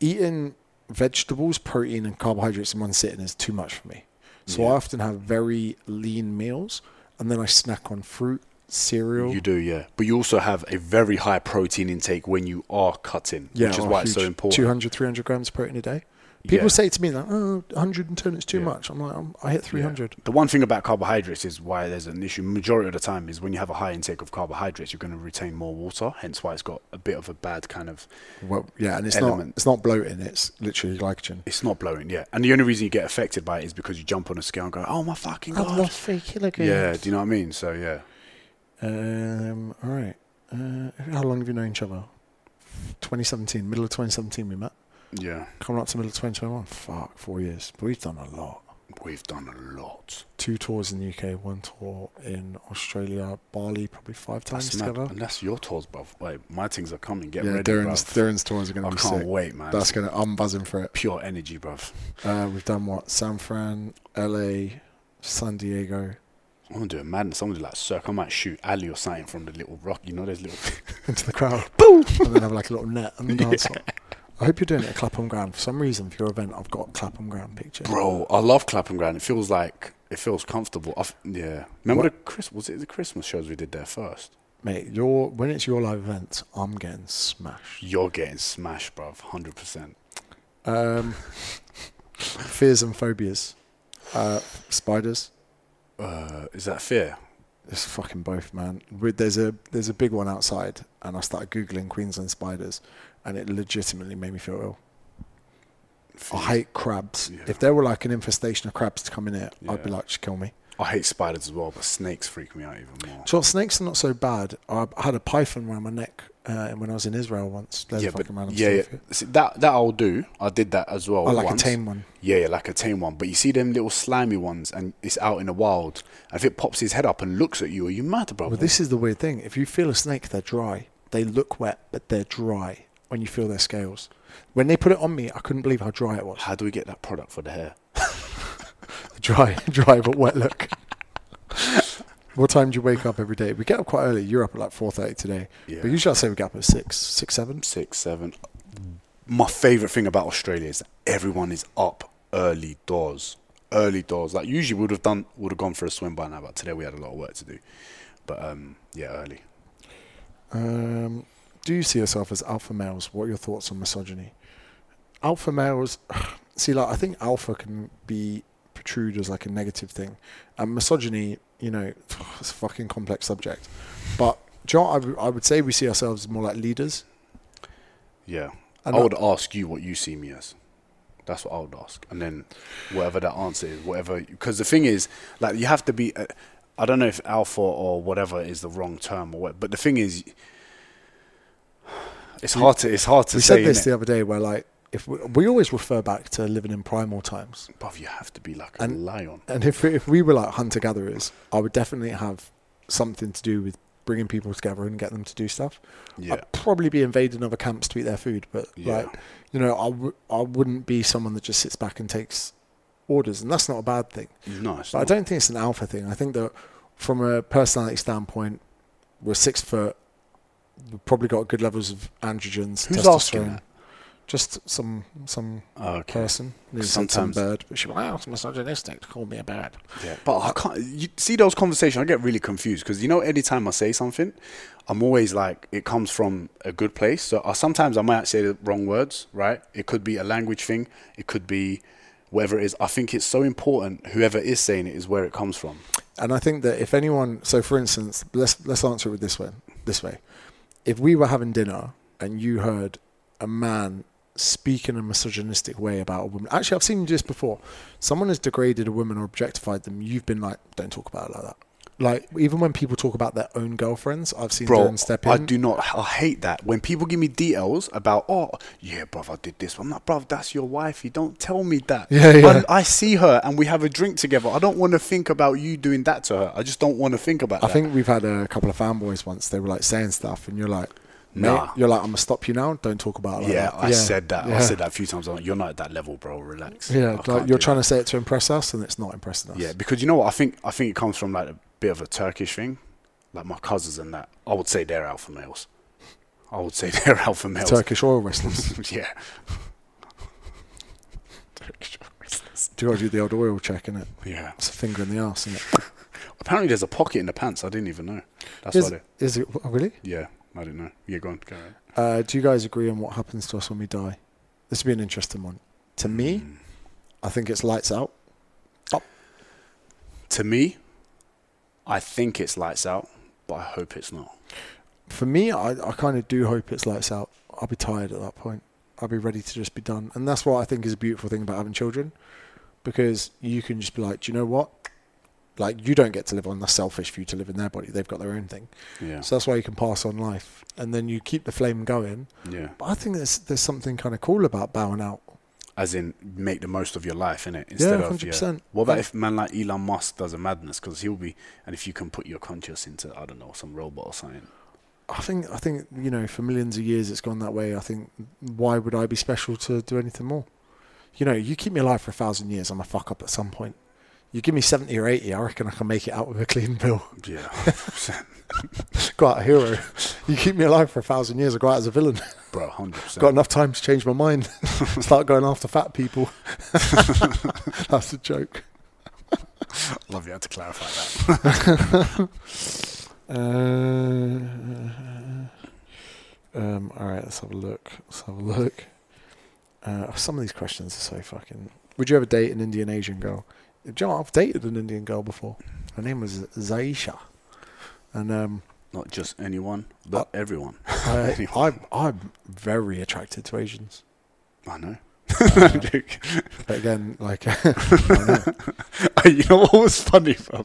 [SPEAKER 1] Eating vegetables, protein, and carbohydrates in one sitting is too much for me. So
[SPEAKER 2] Yeah.
[SPEAKER 1] I often have very lean meals, and then I snack on fruit, cereal.
[SPEAKER 2] You do, yeah. But you also have a very high protein intake when you are cutting,
[SPEAKER 1] yeah,
[SPEAKER 2] which is why it's so important.
[SPEAKER 1] 200, 300 grams of protein a day. People
[SPEAKER 2] Yeah.
[SPEAKER 1] say to me like, "Oh, 110 is too
[SPEAKER 2] Yeah.
[SPEAKER 1] much." I'm like, I'm, "I hit 300."
[SPEAKER 2] The one thing about carbohydrates is why there's an issue. Majority of the time is when you have a high intake of carbohydrates, you're going to retain more water. Hence why it's got a bit of a bad kind of.
[SPEAKER 1] Well, yeah, and it's
[SPEAKER 2] Element.
[SPEAKER 1] not it's not bloating; it's literally glycogen.
[SPEAKER 2] It's not bloating, yeah. And the only reason you get affected by it is because you jump on a scale and go, "Oh my fucking god!"
[SPEAKER 1] I lost three kilograms.
[SPEAKER 2] Yeah, do you know what I mean? So yeah,
[SPEAKER 1] Um. All right. Uh, how long have you known each other? 2017, middle of 2017, we met.
[SPEAKER 2] Yeah.
[SPEAKER 1] Coming up to the middle of 2021. Fuck, four years. But we've done a lot.
[SPEAKER 2] We've done a lot.
[SPEAKER 1] Two tours in the UK, one tour in Australia, Bali, probably five times
[SPEAKER 2] That's mad.
[SPEAKER 1] together.
[SPEAKER 2] And that's your tours, bruv. Wait, my things are coming. Get
[SPEAKER 1] yeah,
[SPEAKER 2] ready,
[SPEAKER 1] Darren's,
[SPEAKER 2] bruv.
[SPEAKER 1] Darren's tours are going to be I
[SPEAKER 2] can't
[SPEAKER 1] sick.
[SPEAKER 2] wait, man.
[SPEAKER 1] That's gonna. I'm buzzing for it.
[SPEAKER 2] pure energy, bruv.
[SPEAKER 1] Uh, we've done what? San Fran, LA, San Diego,
[SPEAKER 2] I want to do a madness. I want to do like circle. I might shoot Ali or something from the little rock. You know, there's little.
[SPEAKER 1] into the crowd. Boom! and then have like a little net the dance floor. I hope you're doing it at Clapham Grand. For some reason, for your event, I've got Clapham Grand pictures.
[SPEAKER 2] Bro, I love Clapham Grand. It feels like it feels comfortable. i yeah. Remember
[SPEAKER 1] What?
[SPEAKER 2] the Chris? Was it the Christmas shows we did there first?
[SPEAKER 1] Mate, your when it's your live event, I'm getting smashed.
[SPEAKER 2] You're getting smashed, bro. Hundred percent.
[SPEAKER 1] Um, fears and phobias. Uh, spiders.
[SPEAKER 2] Uh, is that fear?
[SPEAKER 1] It's fucking both, man. There's a there's a big one outside, and I started googling Queensland spiders, and it legitimately made me feel ill. I hate crabs.
[SPEAKER 2] Yeah.
[SPEAKER 1] If there were like an infestation of crabs to come in here, I'd be like, just kill me.
[SPEAKER 2] I hate spiders as well, but snakes freak me out even more.
[SPEAKER 1] So snakes are not so bad. I had a python around my neck uh, when I was in Israel once. There's
[SPEAKER 2] yeah, but yeah, yeah.
[SPEAKER 1] story for you.
[SPEAKER 2] See, that that I'll do. I did that as well.
[SPEAKER 1] Oh, like
[SPEAKER 2] once.
[SPEAKER 1] a tame one.
[SPEAKER 2] Yeah, yeah, like a tame one. But you see them little slimy ones, and it's out in the wild. And if it pops his head up and looks at you, are you mad, bro?
[SPEAKER 1] Well, this is the weird thing. If you feel a snake, they're dry. They look wet, but they're dry when you feel their scales. When they put it on me, I couldn't believe how dry it was.
[SPEAKER 2] How do we get that product for the hair?
[SPEAKER 1] Dry, dry but wet look. what time do you wake up every day? We get up quite early. You're up at like four thirty today.
[SPEAKER 2] Yeah,
[SPEAKER 1] But usually I say we get up at six, six, seven.
[SPEAKER 2] six, seven. My favorite thing about Australia is that everyone is up early doors. Early doors. Like usually we would have done, would have gone for a swim by now, but today we had a lot of work to do. But um, yeah, early.
[SPEAKER 1] Um, do you see yourself as alpha males? What are your thoughts on misogyny? Alpha males, see, like I think alpha can be protrude as like a negative thing, and misogyny, you know, it's a fucking complex subject. But do you know what I would- say we see ourselves more like leaders.
[SPEAKER 2] Yeah,
[SPEAKER 1] And
[SPEAKER 2] I would ask you what you see me as. That's what I would ask, and then whatever that answer is, whatever. Because the thing is, like, you have to be. Uh, I don't know if alpha or whatever is the wrong term or what, but the thing is, it's
[SPEAKER 1] We-
[SPEAKER 2] hard to. It's hard to
[SPEAKER 1] we
[SPEAKER 2] say.
[SPEAKER 1] said this the other day, where like if we, we always refer back to living in primal times,
[SPEAKER 2] Bruv, you have to be like a
[SPEAKER 1] And-
[SPEAKER 2] lion.
[SPEAKER 1] and if if we were like hunter gatherers, I would definitely have something to do with bringing people together and get them to do stuff.
[SPEAKER 2] Yeah,
[SPEAKER 1] I'd probably be invading other camps to eat their food, but
[SPEAKER 2] yeah,
[SPEAKER 1] like you know, I w- I wouldn't be someone that just sits back and takes orders, and that's not a bad thing.
[SPEAKER 2] no,
[SPEAKER 1] But I don't think it's an alpha thing. I think that from a personality standpoint, we're six foot. We've probably got good levels of androgens.
[SPEAKER 2] Who's
[SPEAKER 1] testosterone.
[SPEAKER 2] asking that?
[SPEAKER 1] Just some some
[SPEAKER 2] Oh, okay.
[SPEAKER 1] person. Who said some
[SPEAKER 2] Sometimes-
[SPEAKER 1] bird, but she went, "Oh, it's misogynistic to call me a bird."
[SPEAKER 2] Yeah, but I can't. You see those conversations? I get really confused because you know, anytime I say something, I'm always like, it comes from a good place. So I, sometimes I might say the wrong words. Right? It could be a language thing. It could be whatever it is. I think it's so important. Whoever is saying it is where it comes from.
[SPEAKER 1] And I think that if anyone, so for instance, let's let's answer it with this way. This way, if we were having dinner and you heard a man speak in a misogynistic way about a woman, actually, I've seen you do this before. Someone has degraded a woman or objectified them. You've been like, "Don't talk about it like that." Like even when people talk about their own girlfriends, I've seen
[SPEAKER 2] Bro,
[SPEAKER 1] Darren step in.
[SPEAKER 2] I do not. I hate that when people give me details about. Oh, yeah, bro, I did this. I'm like, bruv, that's your wife. You don't tell me that.
[SPEAKER 1] Yeah, yeah.
[SPEAKER 2] I, I see her and we have a drink together. I don't want to think about you doing that to her. I just don't want to think about that.
[SPEAKER 1] I
[SPEAKER 2] that.
[SPEAKER 1] think we've had a couple of fanboys once. They were like saying stuff, and you're like, mate,
[SPEAKER 2] Nah.
[SPEAKER 1] you're like, I'm gonna stop you now. Don't talk about it. Like
[SPEAKER 2] yeah,
[SPEAKER 1] that.
[SPEAKER 2] I said that. I said that a few times. I'm like, You're not at that level, bro. Relax.
[SPEAKER 1] Yeah,
[SPEAKER 2] I
[SPEAKER 1] like you're trying
[SPEAKER 2] that.
[SPEAKER 1] to say it to impress us, and it's not impressing us.
[SPEAKER 2] Yeah, because you know what? I think I think it comes from like bit of a Turkish thing. Like my cousins and that. I would say they're alpha males. I would say they're alpha males.
[SPEAKER 1] Turkish oil wrestlers.
[SPEAKER 2] yeah. Turkish oil wrestlers.
[SPEAKER 1] Do you to do the old oil check in it?
[SPEAKER 2] Yeah.
[SPEAKER 1] It's a finger in the ass, isn't it?
[SPEAKER 2] Apparently, there's a pocket in the pants. I didn't even know. That's
[SPEAKER 1] Is,
[SPEAKER 2] why they.
[SPEAKER 1] is it oh, really?
[SPEAKER 2] Yeah, I didn't know. Yeah, go on. Go.
[SPEAKER 1] Uh, do you guys agree on what happens to us when we die? This would be an interesting one. To me,
[SPEAKER 2] Mm.
[SPEAKER 1] I think it's lights out.
[SPEAKER 2] To me, I think it's lights out, but I hope it's not.
[SPEAKER 1] For me, I, I kind of do hope it's lights out. I'll be tired at that point. I'll be ready to just be done. And that's what I think is a beautiful thing about having children. Because you can just be like, do you know what? Like, you don't get to live on. That's selfish for you to live in their body. They've got their own thing.
[SPEAKER 2] Yeah.
[SPEAKER 1] So that's why you can pass on life. And then you keep the flame going.
[SPEAKER 2] yeah.
[SPEAKER 1] But I think there's, there's something kind of cool about bowing out.
[SPEAKER 2] As in, make the most of your life, innit? Instead
[SPEAKER 1] Yeah,
[SPEAKER 2] of
[SPEAKER 1] 100%.
[SPEAKER 2] What about
[SPEAKER 1] Yeah.
[SPEAKER 2] if man like Elon Musk does a madness? Because he'll be, and if you can put your conscience into, I don't know, some robot or something.
[SPEAKER 1] I think I think you know for millions of years it's gone that way. I think why would I be special to do anything more? You know, you keep me alive for a thousand years, I'm a fuck up at some point. You give me seventy or eighty, I reckon I can make it out with a clean bill.
[SPEAKER 2] Yeah.
[SPEAKER 1] Go out a hero. You keep me alive for a thousand years, I go out as a villain.
[SPEAKER 2] Bro, 100%.
[SPEAKER 1] Got enough time to change my mind. Start going after fat people. That's a joke.
[SPEAKER 2] Love you had to clarify that.
[SPEAKER 1] Uh, um, all right, let's have a look. Let's have a look. Uh, some of these questions are so fucking. Would you ever date an Indian Asian girl? You know? I've dated an Indian girl before. Her name was Zaisha, and um,
[SPEAKER 2] Not just anyone, but everyone.
[SPEAKER 1] I,
[SPEAKER 2] Anyone.
[SPEAKER 1] I'm I'm very attracted to Asians.
[SPEAKER 2] I know.
[SPEAKER 1] But again, like, I know.
[SPEAKER 2] you know what was funny, bro?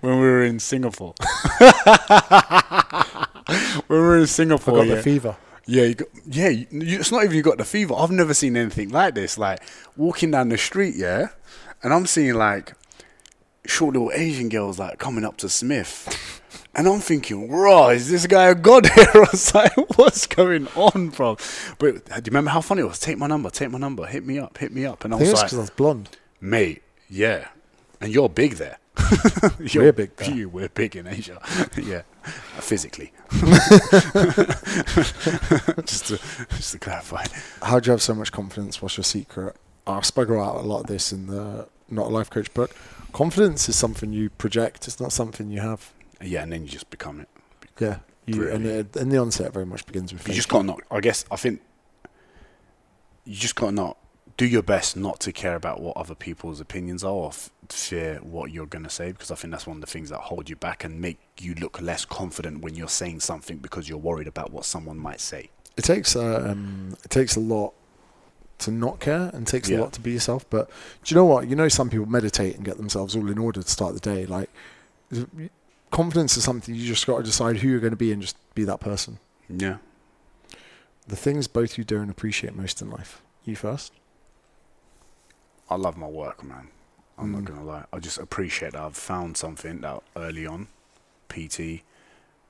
[SPEAKER 2] When we were in Singapore. when we were in
[SPEAKER 1] I
[SPEAKER 2] Singapore,
[SPEAKER 1] got
[SPEAKER 2] yeah.
[SPEAKER 1] the fever.
[SPEAKER 2] Yeah, you got, yeah. You- it's not even you got the fever. I've never seen anything like this. Like walking down the street, yeah, and I'm seeing like short little Asian girls like coming up to Smith, and I'm thinking, "Raw, is this guy a god here?" I was like, "What's going on, bro?" But uh, do you remember how funny it was? Take my number, take my number, hit me up, hit me up, and I
[SPEAKER 1] I think
[SPEAKER 2] was
[SPEAKER 1] it's
[SPEAKER 2] like,
[SPEAKER 1] because I was blonde.
[SPEAKER 2] "Mate, yeah." And you're big there.
[SPEAKER 1] We're big there.
[SPEAKER 2] You, we're big in Asia. yeah, Uh, physically. just to just to clarify.
[SPEAKER 1] How do you have so much confidence? What's your secret? I spoke about a lot of this in the Not a Life Coach book. Confidence is something you project. It's not something you have.
[SPEAKER 2] Yeah, and then you just become it.
[SPEAKER 1] Yeah, you and it, in the onset, very much begins with.
[SPEAKER 2] You
[SPEAKER 1] faith.
[SPEAKER 2] just got to not. I guess I think you just got to not do your best not to care about what other people's opinions are or f- fear what you're going to say because I think that's one of the things that hold you back and make you look less confident when you're saying something because you're worried about what someone might say.
[SPEAKER 1] It takes uh, um, it takes a lot to not care and takes a lot to be yourself. But do you know what? You know, some people meditate and get themselves all in order to start the day. Like confidence is something you just got to decide who you're going to be and just be that person.
[SPEAKER 2] Yeah.
[SPEAKER 1] The things both you do and appreciate most in life. You first.
[SPEAKER 2] I love my work, man. I'm not
[SPEAKER 1] Mm.
[SPEAKER 2] gonna lie. I just appreciate that I've found something that early on, PT,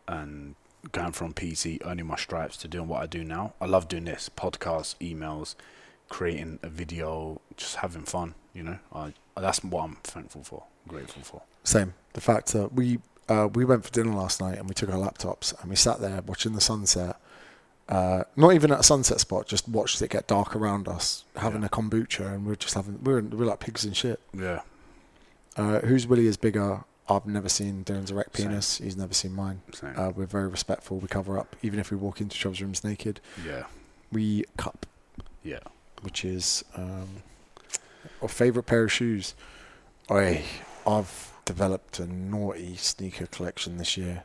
[SPEAKER 2] and going from PT, earning my stripes to doing what I do now. I love doing this: podcasts, emails, creating a video, just having fun. You know, I that's what I'm thankful for, grateful for.
[SPEAKER 1] Same. The fact that we uh, we went for dinner last night and we took our laptops and we sat there watching the sunset. Uh, not even at a sunset spot, just watched it get dark around us, having
[SPEAKER 2] Yeah.
[SPEAKER 1] a kombucha, and we're just having we're we're like pigs in shit.
[SPEAKER 2] Yeah,
[SPEAKER 1] Uh, whose willy is bigger? I've never seen Dylan's erect
[SPEAKER 2] Same.
[SPEAKER 1] penis. He's never seen mine.
[SPEAKER 2] same.
[SPEAKER 1] Uh, we're very respectful. We cover up, even if we walk into each other's rooms naked.
[SPEAKER 2] yeah,
[SPEAKER 1] We cup,
[SPEAKER 2] yeah.
[SPEAKER 1] Which is um, our favorite pair of shoes. I I've developed a naughty sneaker collection this year,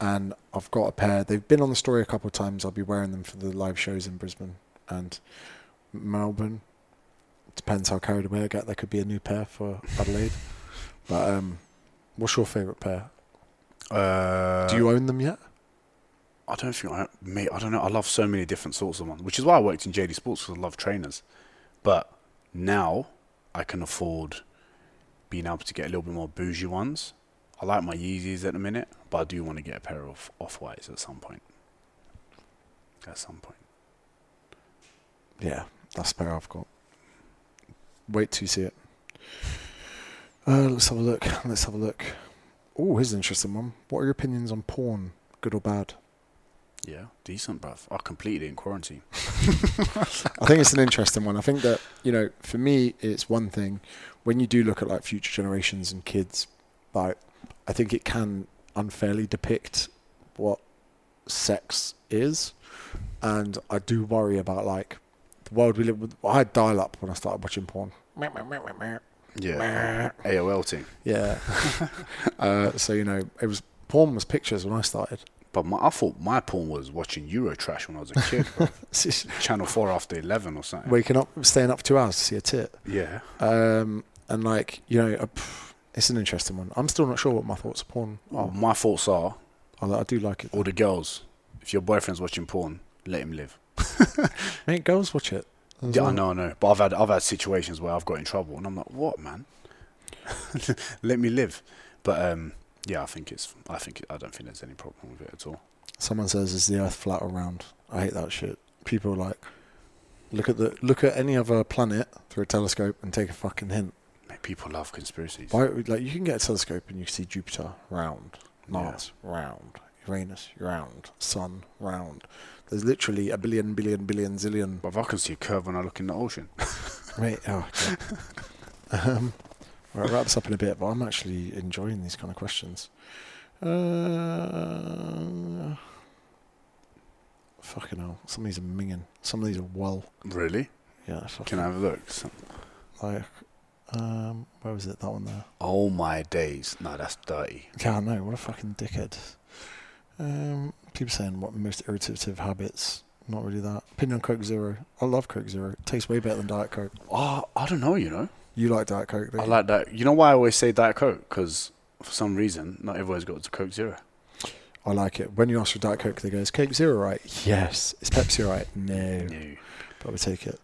[SPEAKER 1] and I've got a pair. They've been on the story a couple of times. I'll be wearing them for the live shows in Brisbane and Melbourne. Depends how carried away I get. There could be a new pair for Adelaide. but um, what's your favorite pair?
[SPEAKER 2] Uh,
[SPEAKER 1] Do you own them yet?
[SPEAKER 2] I don't think I, mate. I don't know. I love so many different sorts of ones, which is why I worked in JD Sports because I love trainers. But now I can afford being able to get a little bit more bougie ones. I like my Yeezys at the minute, but I do want to get a pair of off whites at some point. At some point.
[SPEAKER 1] Yeah, that's the pair I've got. Wait till you see it. Uh, let's have a look. Let's have a look. Oh, here's an interesting one. What are your opinions on porn? Good or bad?
[SPEAKER 2] Yeah, decent, bruv. I completed it in quarantine.
[SPEAKER 1] I think it's an interesting one. I think that you know, for me, it's one thing when you do look at like future generations and kids. Like, I think it can unfairly depict what sex is, and I do worry about like the world we live with. I had dial up when I started watching porn.
[SPEAKER 2] Yeah, AOL team.
[SPEAKER 1] Yeah. uh, so you know, it was porn was pictures when I started.
[SPEAKER 2] But my, I thought my porn was watching Eurotrash when I was a kid. bro.
[SPEAKER 1] It's just
[SPEAKER 2] Channel 4 after 11 or something.
[SPEAKER 1] Waking up, staying up two hours to see a tit.
[SPEAKER 2] Yeah.
[SPEAKER 1] Um, and like you know, uh, pff, it's an interesting one. I'm still not sure what my thoughts on porn
[SPEAKER 2] Oh,
[SPEAKER 1] are.
[SPEAKER 2] my thoughts are
[SPEAKER 1] I, I do like it.
[SPEAKER 2] all the girls, if your boyfriend's watching porn, let him live.
[SPEAKER 1] Mate, girls watch it. as
[SPEAKER 2] Yeah, I
[SPEAKER 1] well.
[SPEAKER 2] know, I know. But I've had I've had situations where I've got in trouble and I'm like, what, man? let me live. But um, yeah, I think it's. I think I don't think there's any problem with it at all.
[SPEAKER 1] Someone says, "Is the Earth flat or round?" I hate that shit. People are like, look at the look at any other planet through a telescope and take a fucking hint.
[SPEAKER 2] Mate, people love conspiracies.
[SPEAKER 1] Why, like you can get a telescope and you can see Jupiter round, Mars round, Uranus round, Sun round. There's literally a billion, billion, billion, zillion.
[SPEAKER 2] But if I can see a curve when I look in the ocean,
[SPEAKER 1] Mate, oh um, right, wrap this up in a bit, but I'm actually enjoying these kind of questions. Uh, fucking hell, some of these are minging. Some of these are well.
[SPEAKER 2] really?
[SPEAKER 1] Yeah,
[SPEAKER 2] Can I have a look? So-
[SPEAKER 1] like, um, where was it? That one there.
[SPEAKER 2] oh my days! No, that's dirty.
[SPEAKER 1] Yeah, I know. What a fucking dickhead. Um, people saying what most irritative habits. Not really that. Opinion on Coke Zero. I love Coke Zero. It tastes way better than Diet Coke.
[SPEAKER 2] Oh, I don't know. You know,
[SPEAKER 1] You like Diet Coke? Don't
[SPEAKER 2] I like that. You know why I always say Diet Coke? Because for some reason, not everyone's got to Coke Zero.
[SPEAKER 1] I like it. When you ask for Diet Coke, they go, "Is Coke Zero right?" Yes. Is Pepsi right? No.
[SPEAKER 2] No.
[SPEAKER 1] But we take it.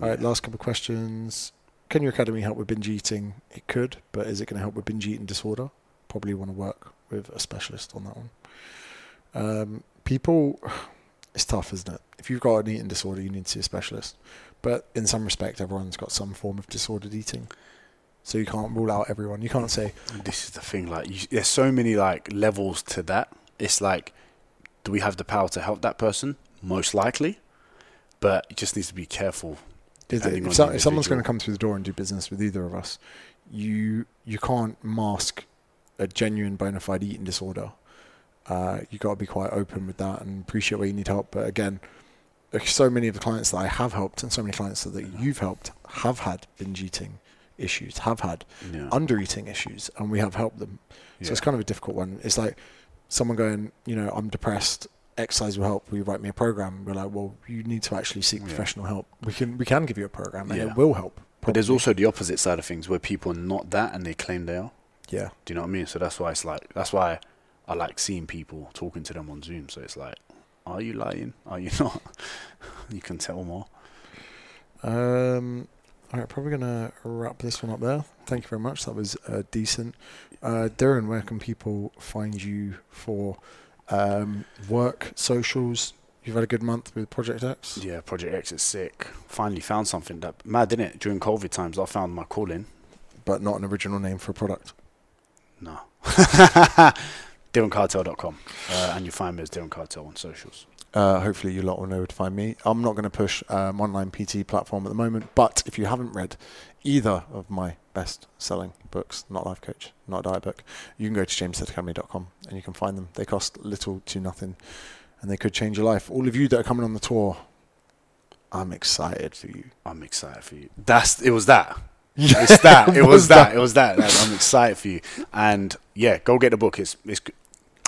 [SPEAKER 1] All right. Last couple of questions. Can your academy help with binge eating? It could, but is it going to help with binge eating disorder? Probably want to work with a specialist on that one. Um, people, it's tough, isn't it? If you've got an eating disorder, you need to see a specialist. But in some respect, everyone's got some form of disordered eating. So you can't rule out everyone. You can't say,
[SPEAKER 2] This is the thing. Like, you, there's so many like levels to that. It's like, do we have the power to help that person? Most likely, but it just needs to be careful.
[SPEAKER 1] If, so, if someone's going to come through the door and do business with either of us, you you can't mask a genuine bona fide eating disorder. Uh, you got to be quite open with that and appreciate where you need help. But again, so many of the clients that I have helped and so many clients that you've helped have had binge eating issues, have had
[SPEAKER 2] Yeah.
[SPEAKER 1] under eating issues, and we have helped them. So it's kind of a difficult one. It's like someone going, you know, I'm depressed. Exercise will help. Will you write me a program? We're like, well, you need to actually seek
[SPEAKER 2] Yeah.
[SPEAKER 1] professional help. We can we can give you a program, and it will help.
[SPEAKER 2] But there's also the opposite side of things where people are not that and they claim they are.
[SPEAKER 1] yeah,
[SPEAKER 2] Do you know what I mean? So that's why it's like that's why I like seeing people talking to them on Zoom. So it's like, are you lying? Are you not? you can tell more.
[SPEAKER 1] Um, all right, probably gonna wrap this one up there. Thank you very much. That was uh, decent. Uh, Darren, where can people find you for um, work, socials? You've had a good month with Project X.
[SPEAKER 2] Yeah, Project X is sick. Finally found something that mad, didn't it? During COVID times, I found my calling.
[SPEAKER 1] but not an original name for a product.
[SPEAKER 2] No. DarrenCartel.com. Uh, and you'll find me as Darren Cartel on socials.
[SPEAKER 1] Uh, hopefully, you lot will know where to find me. I'm not going to push um, online PT platform at the moment, but if you haven't read either of my best-selling books, not Life Coach, not Diet Book, you can go to jamesacademy.com and you can find them. They cost little to nothing, and they could change your life. All of you that are coming on the tour, I'm excited for you.
[SPEAKER 2] I'm excited for you. That's it. Was that? It's that. It was that. It was that. I'm excited for you. And yeah, go get the book. It's it's.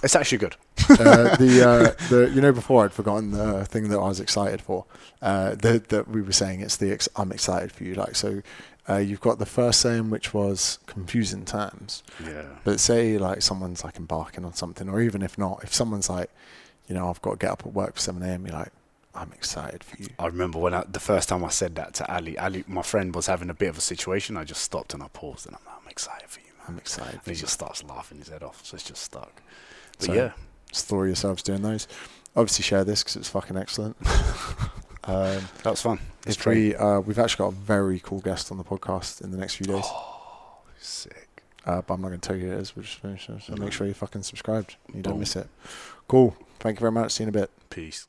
[SPEAKER 2] G- It's actually good.
[SPEAKER 1] uh, the uh, the you know before I'd forgotten the thing that I was excited for. Uh, the, that we were saying it's the ex- I'm excited for you. Like so, uh, you've got the first saying which was confusing terms.
[SPEAKER 2] Yeah.
[SPEAKER 1] But say like someone's like embarking on something, or even if not, if someone's like, you know, I've got to get up at work for seven a.m. You're like, I'm excited for you.
[SPEAKER 2] I remember when I, the first time I said that to Ali, Ali, my friend was having a bit of a situation. I just stopped and I paused and I'm like, I'm excited for you, man.
[SPEAKER 1] I'm excited.
[SPEAKER 2] And
[SPEAKER 1] For
[SPEAKER 2] he
[SPEAKER 1] you.
[SPEAKER 2] just starts laughing his head off. So it's just stuck. But
[SPEAKER 1] So-
[SPEAKER 2] yeah,
[SPEAKER 1] Just throw yourselves doing those. Obviously, share this because it's fucking excellent. um,
[SPEAKER 2] that was fun. It's
[SPEAKER 1] if we uh, we've actually got a very cool guest on the podcast in the next few days.
[SPEAKER 2] Oh, sick.
[SPEAKER 1] Uh, but I'm not going to tell you who it is. We'll just finish it. So
[SPEAKER 2] No.
[SPEAKER 1] make sure you're fucking subscribed. You don't
[SPEAKER 2] Boom.
[SPEAKER 1] miss it. Cool. Thank you very much. See you in a bit.
[SPEAKER 2] Peace.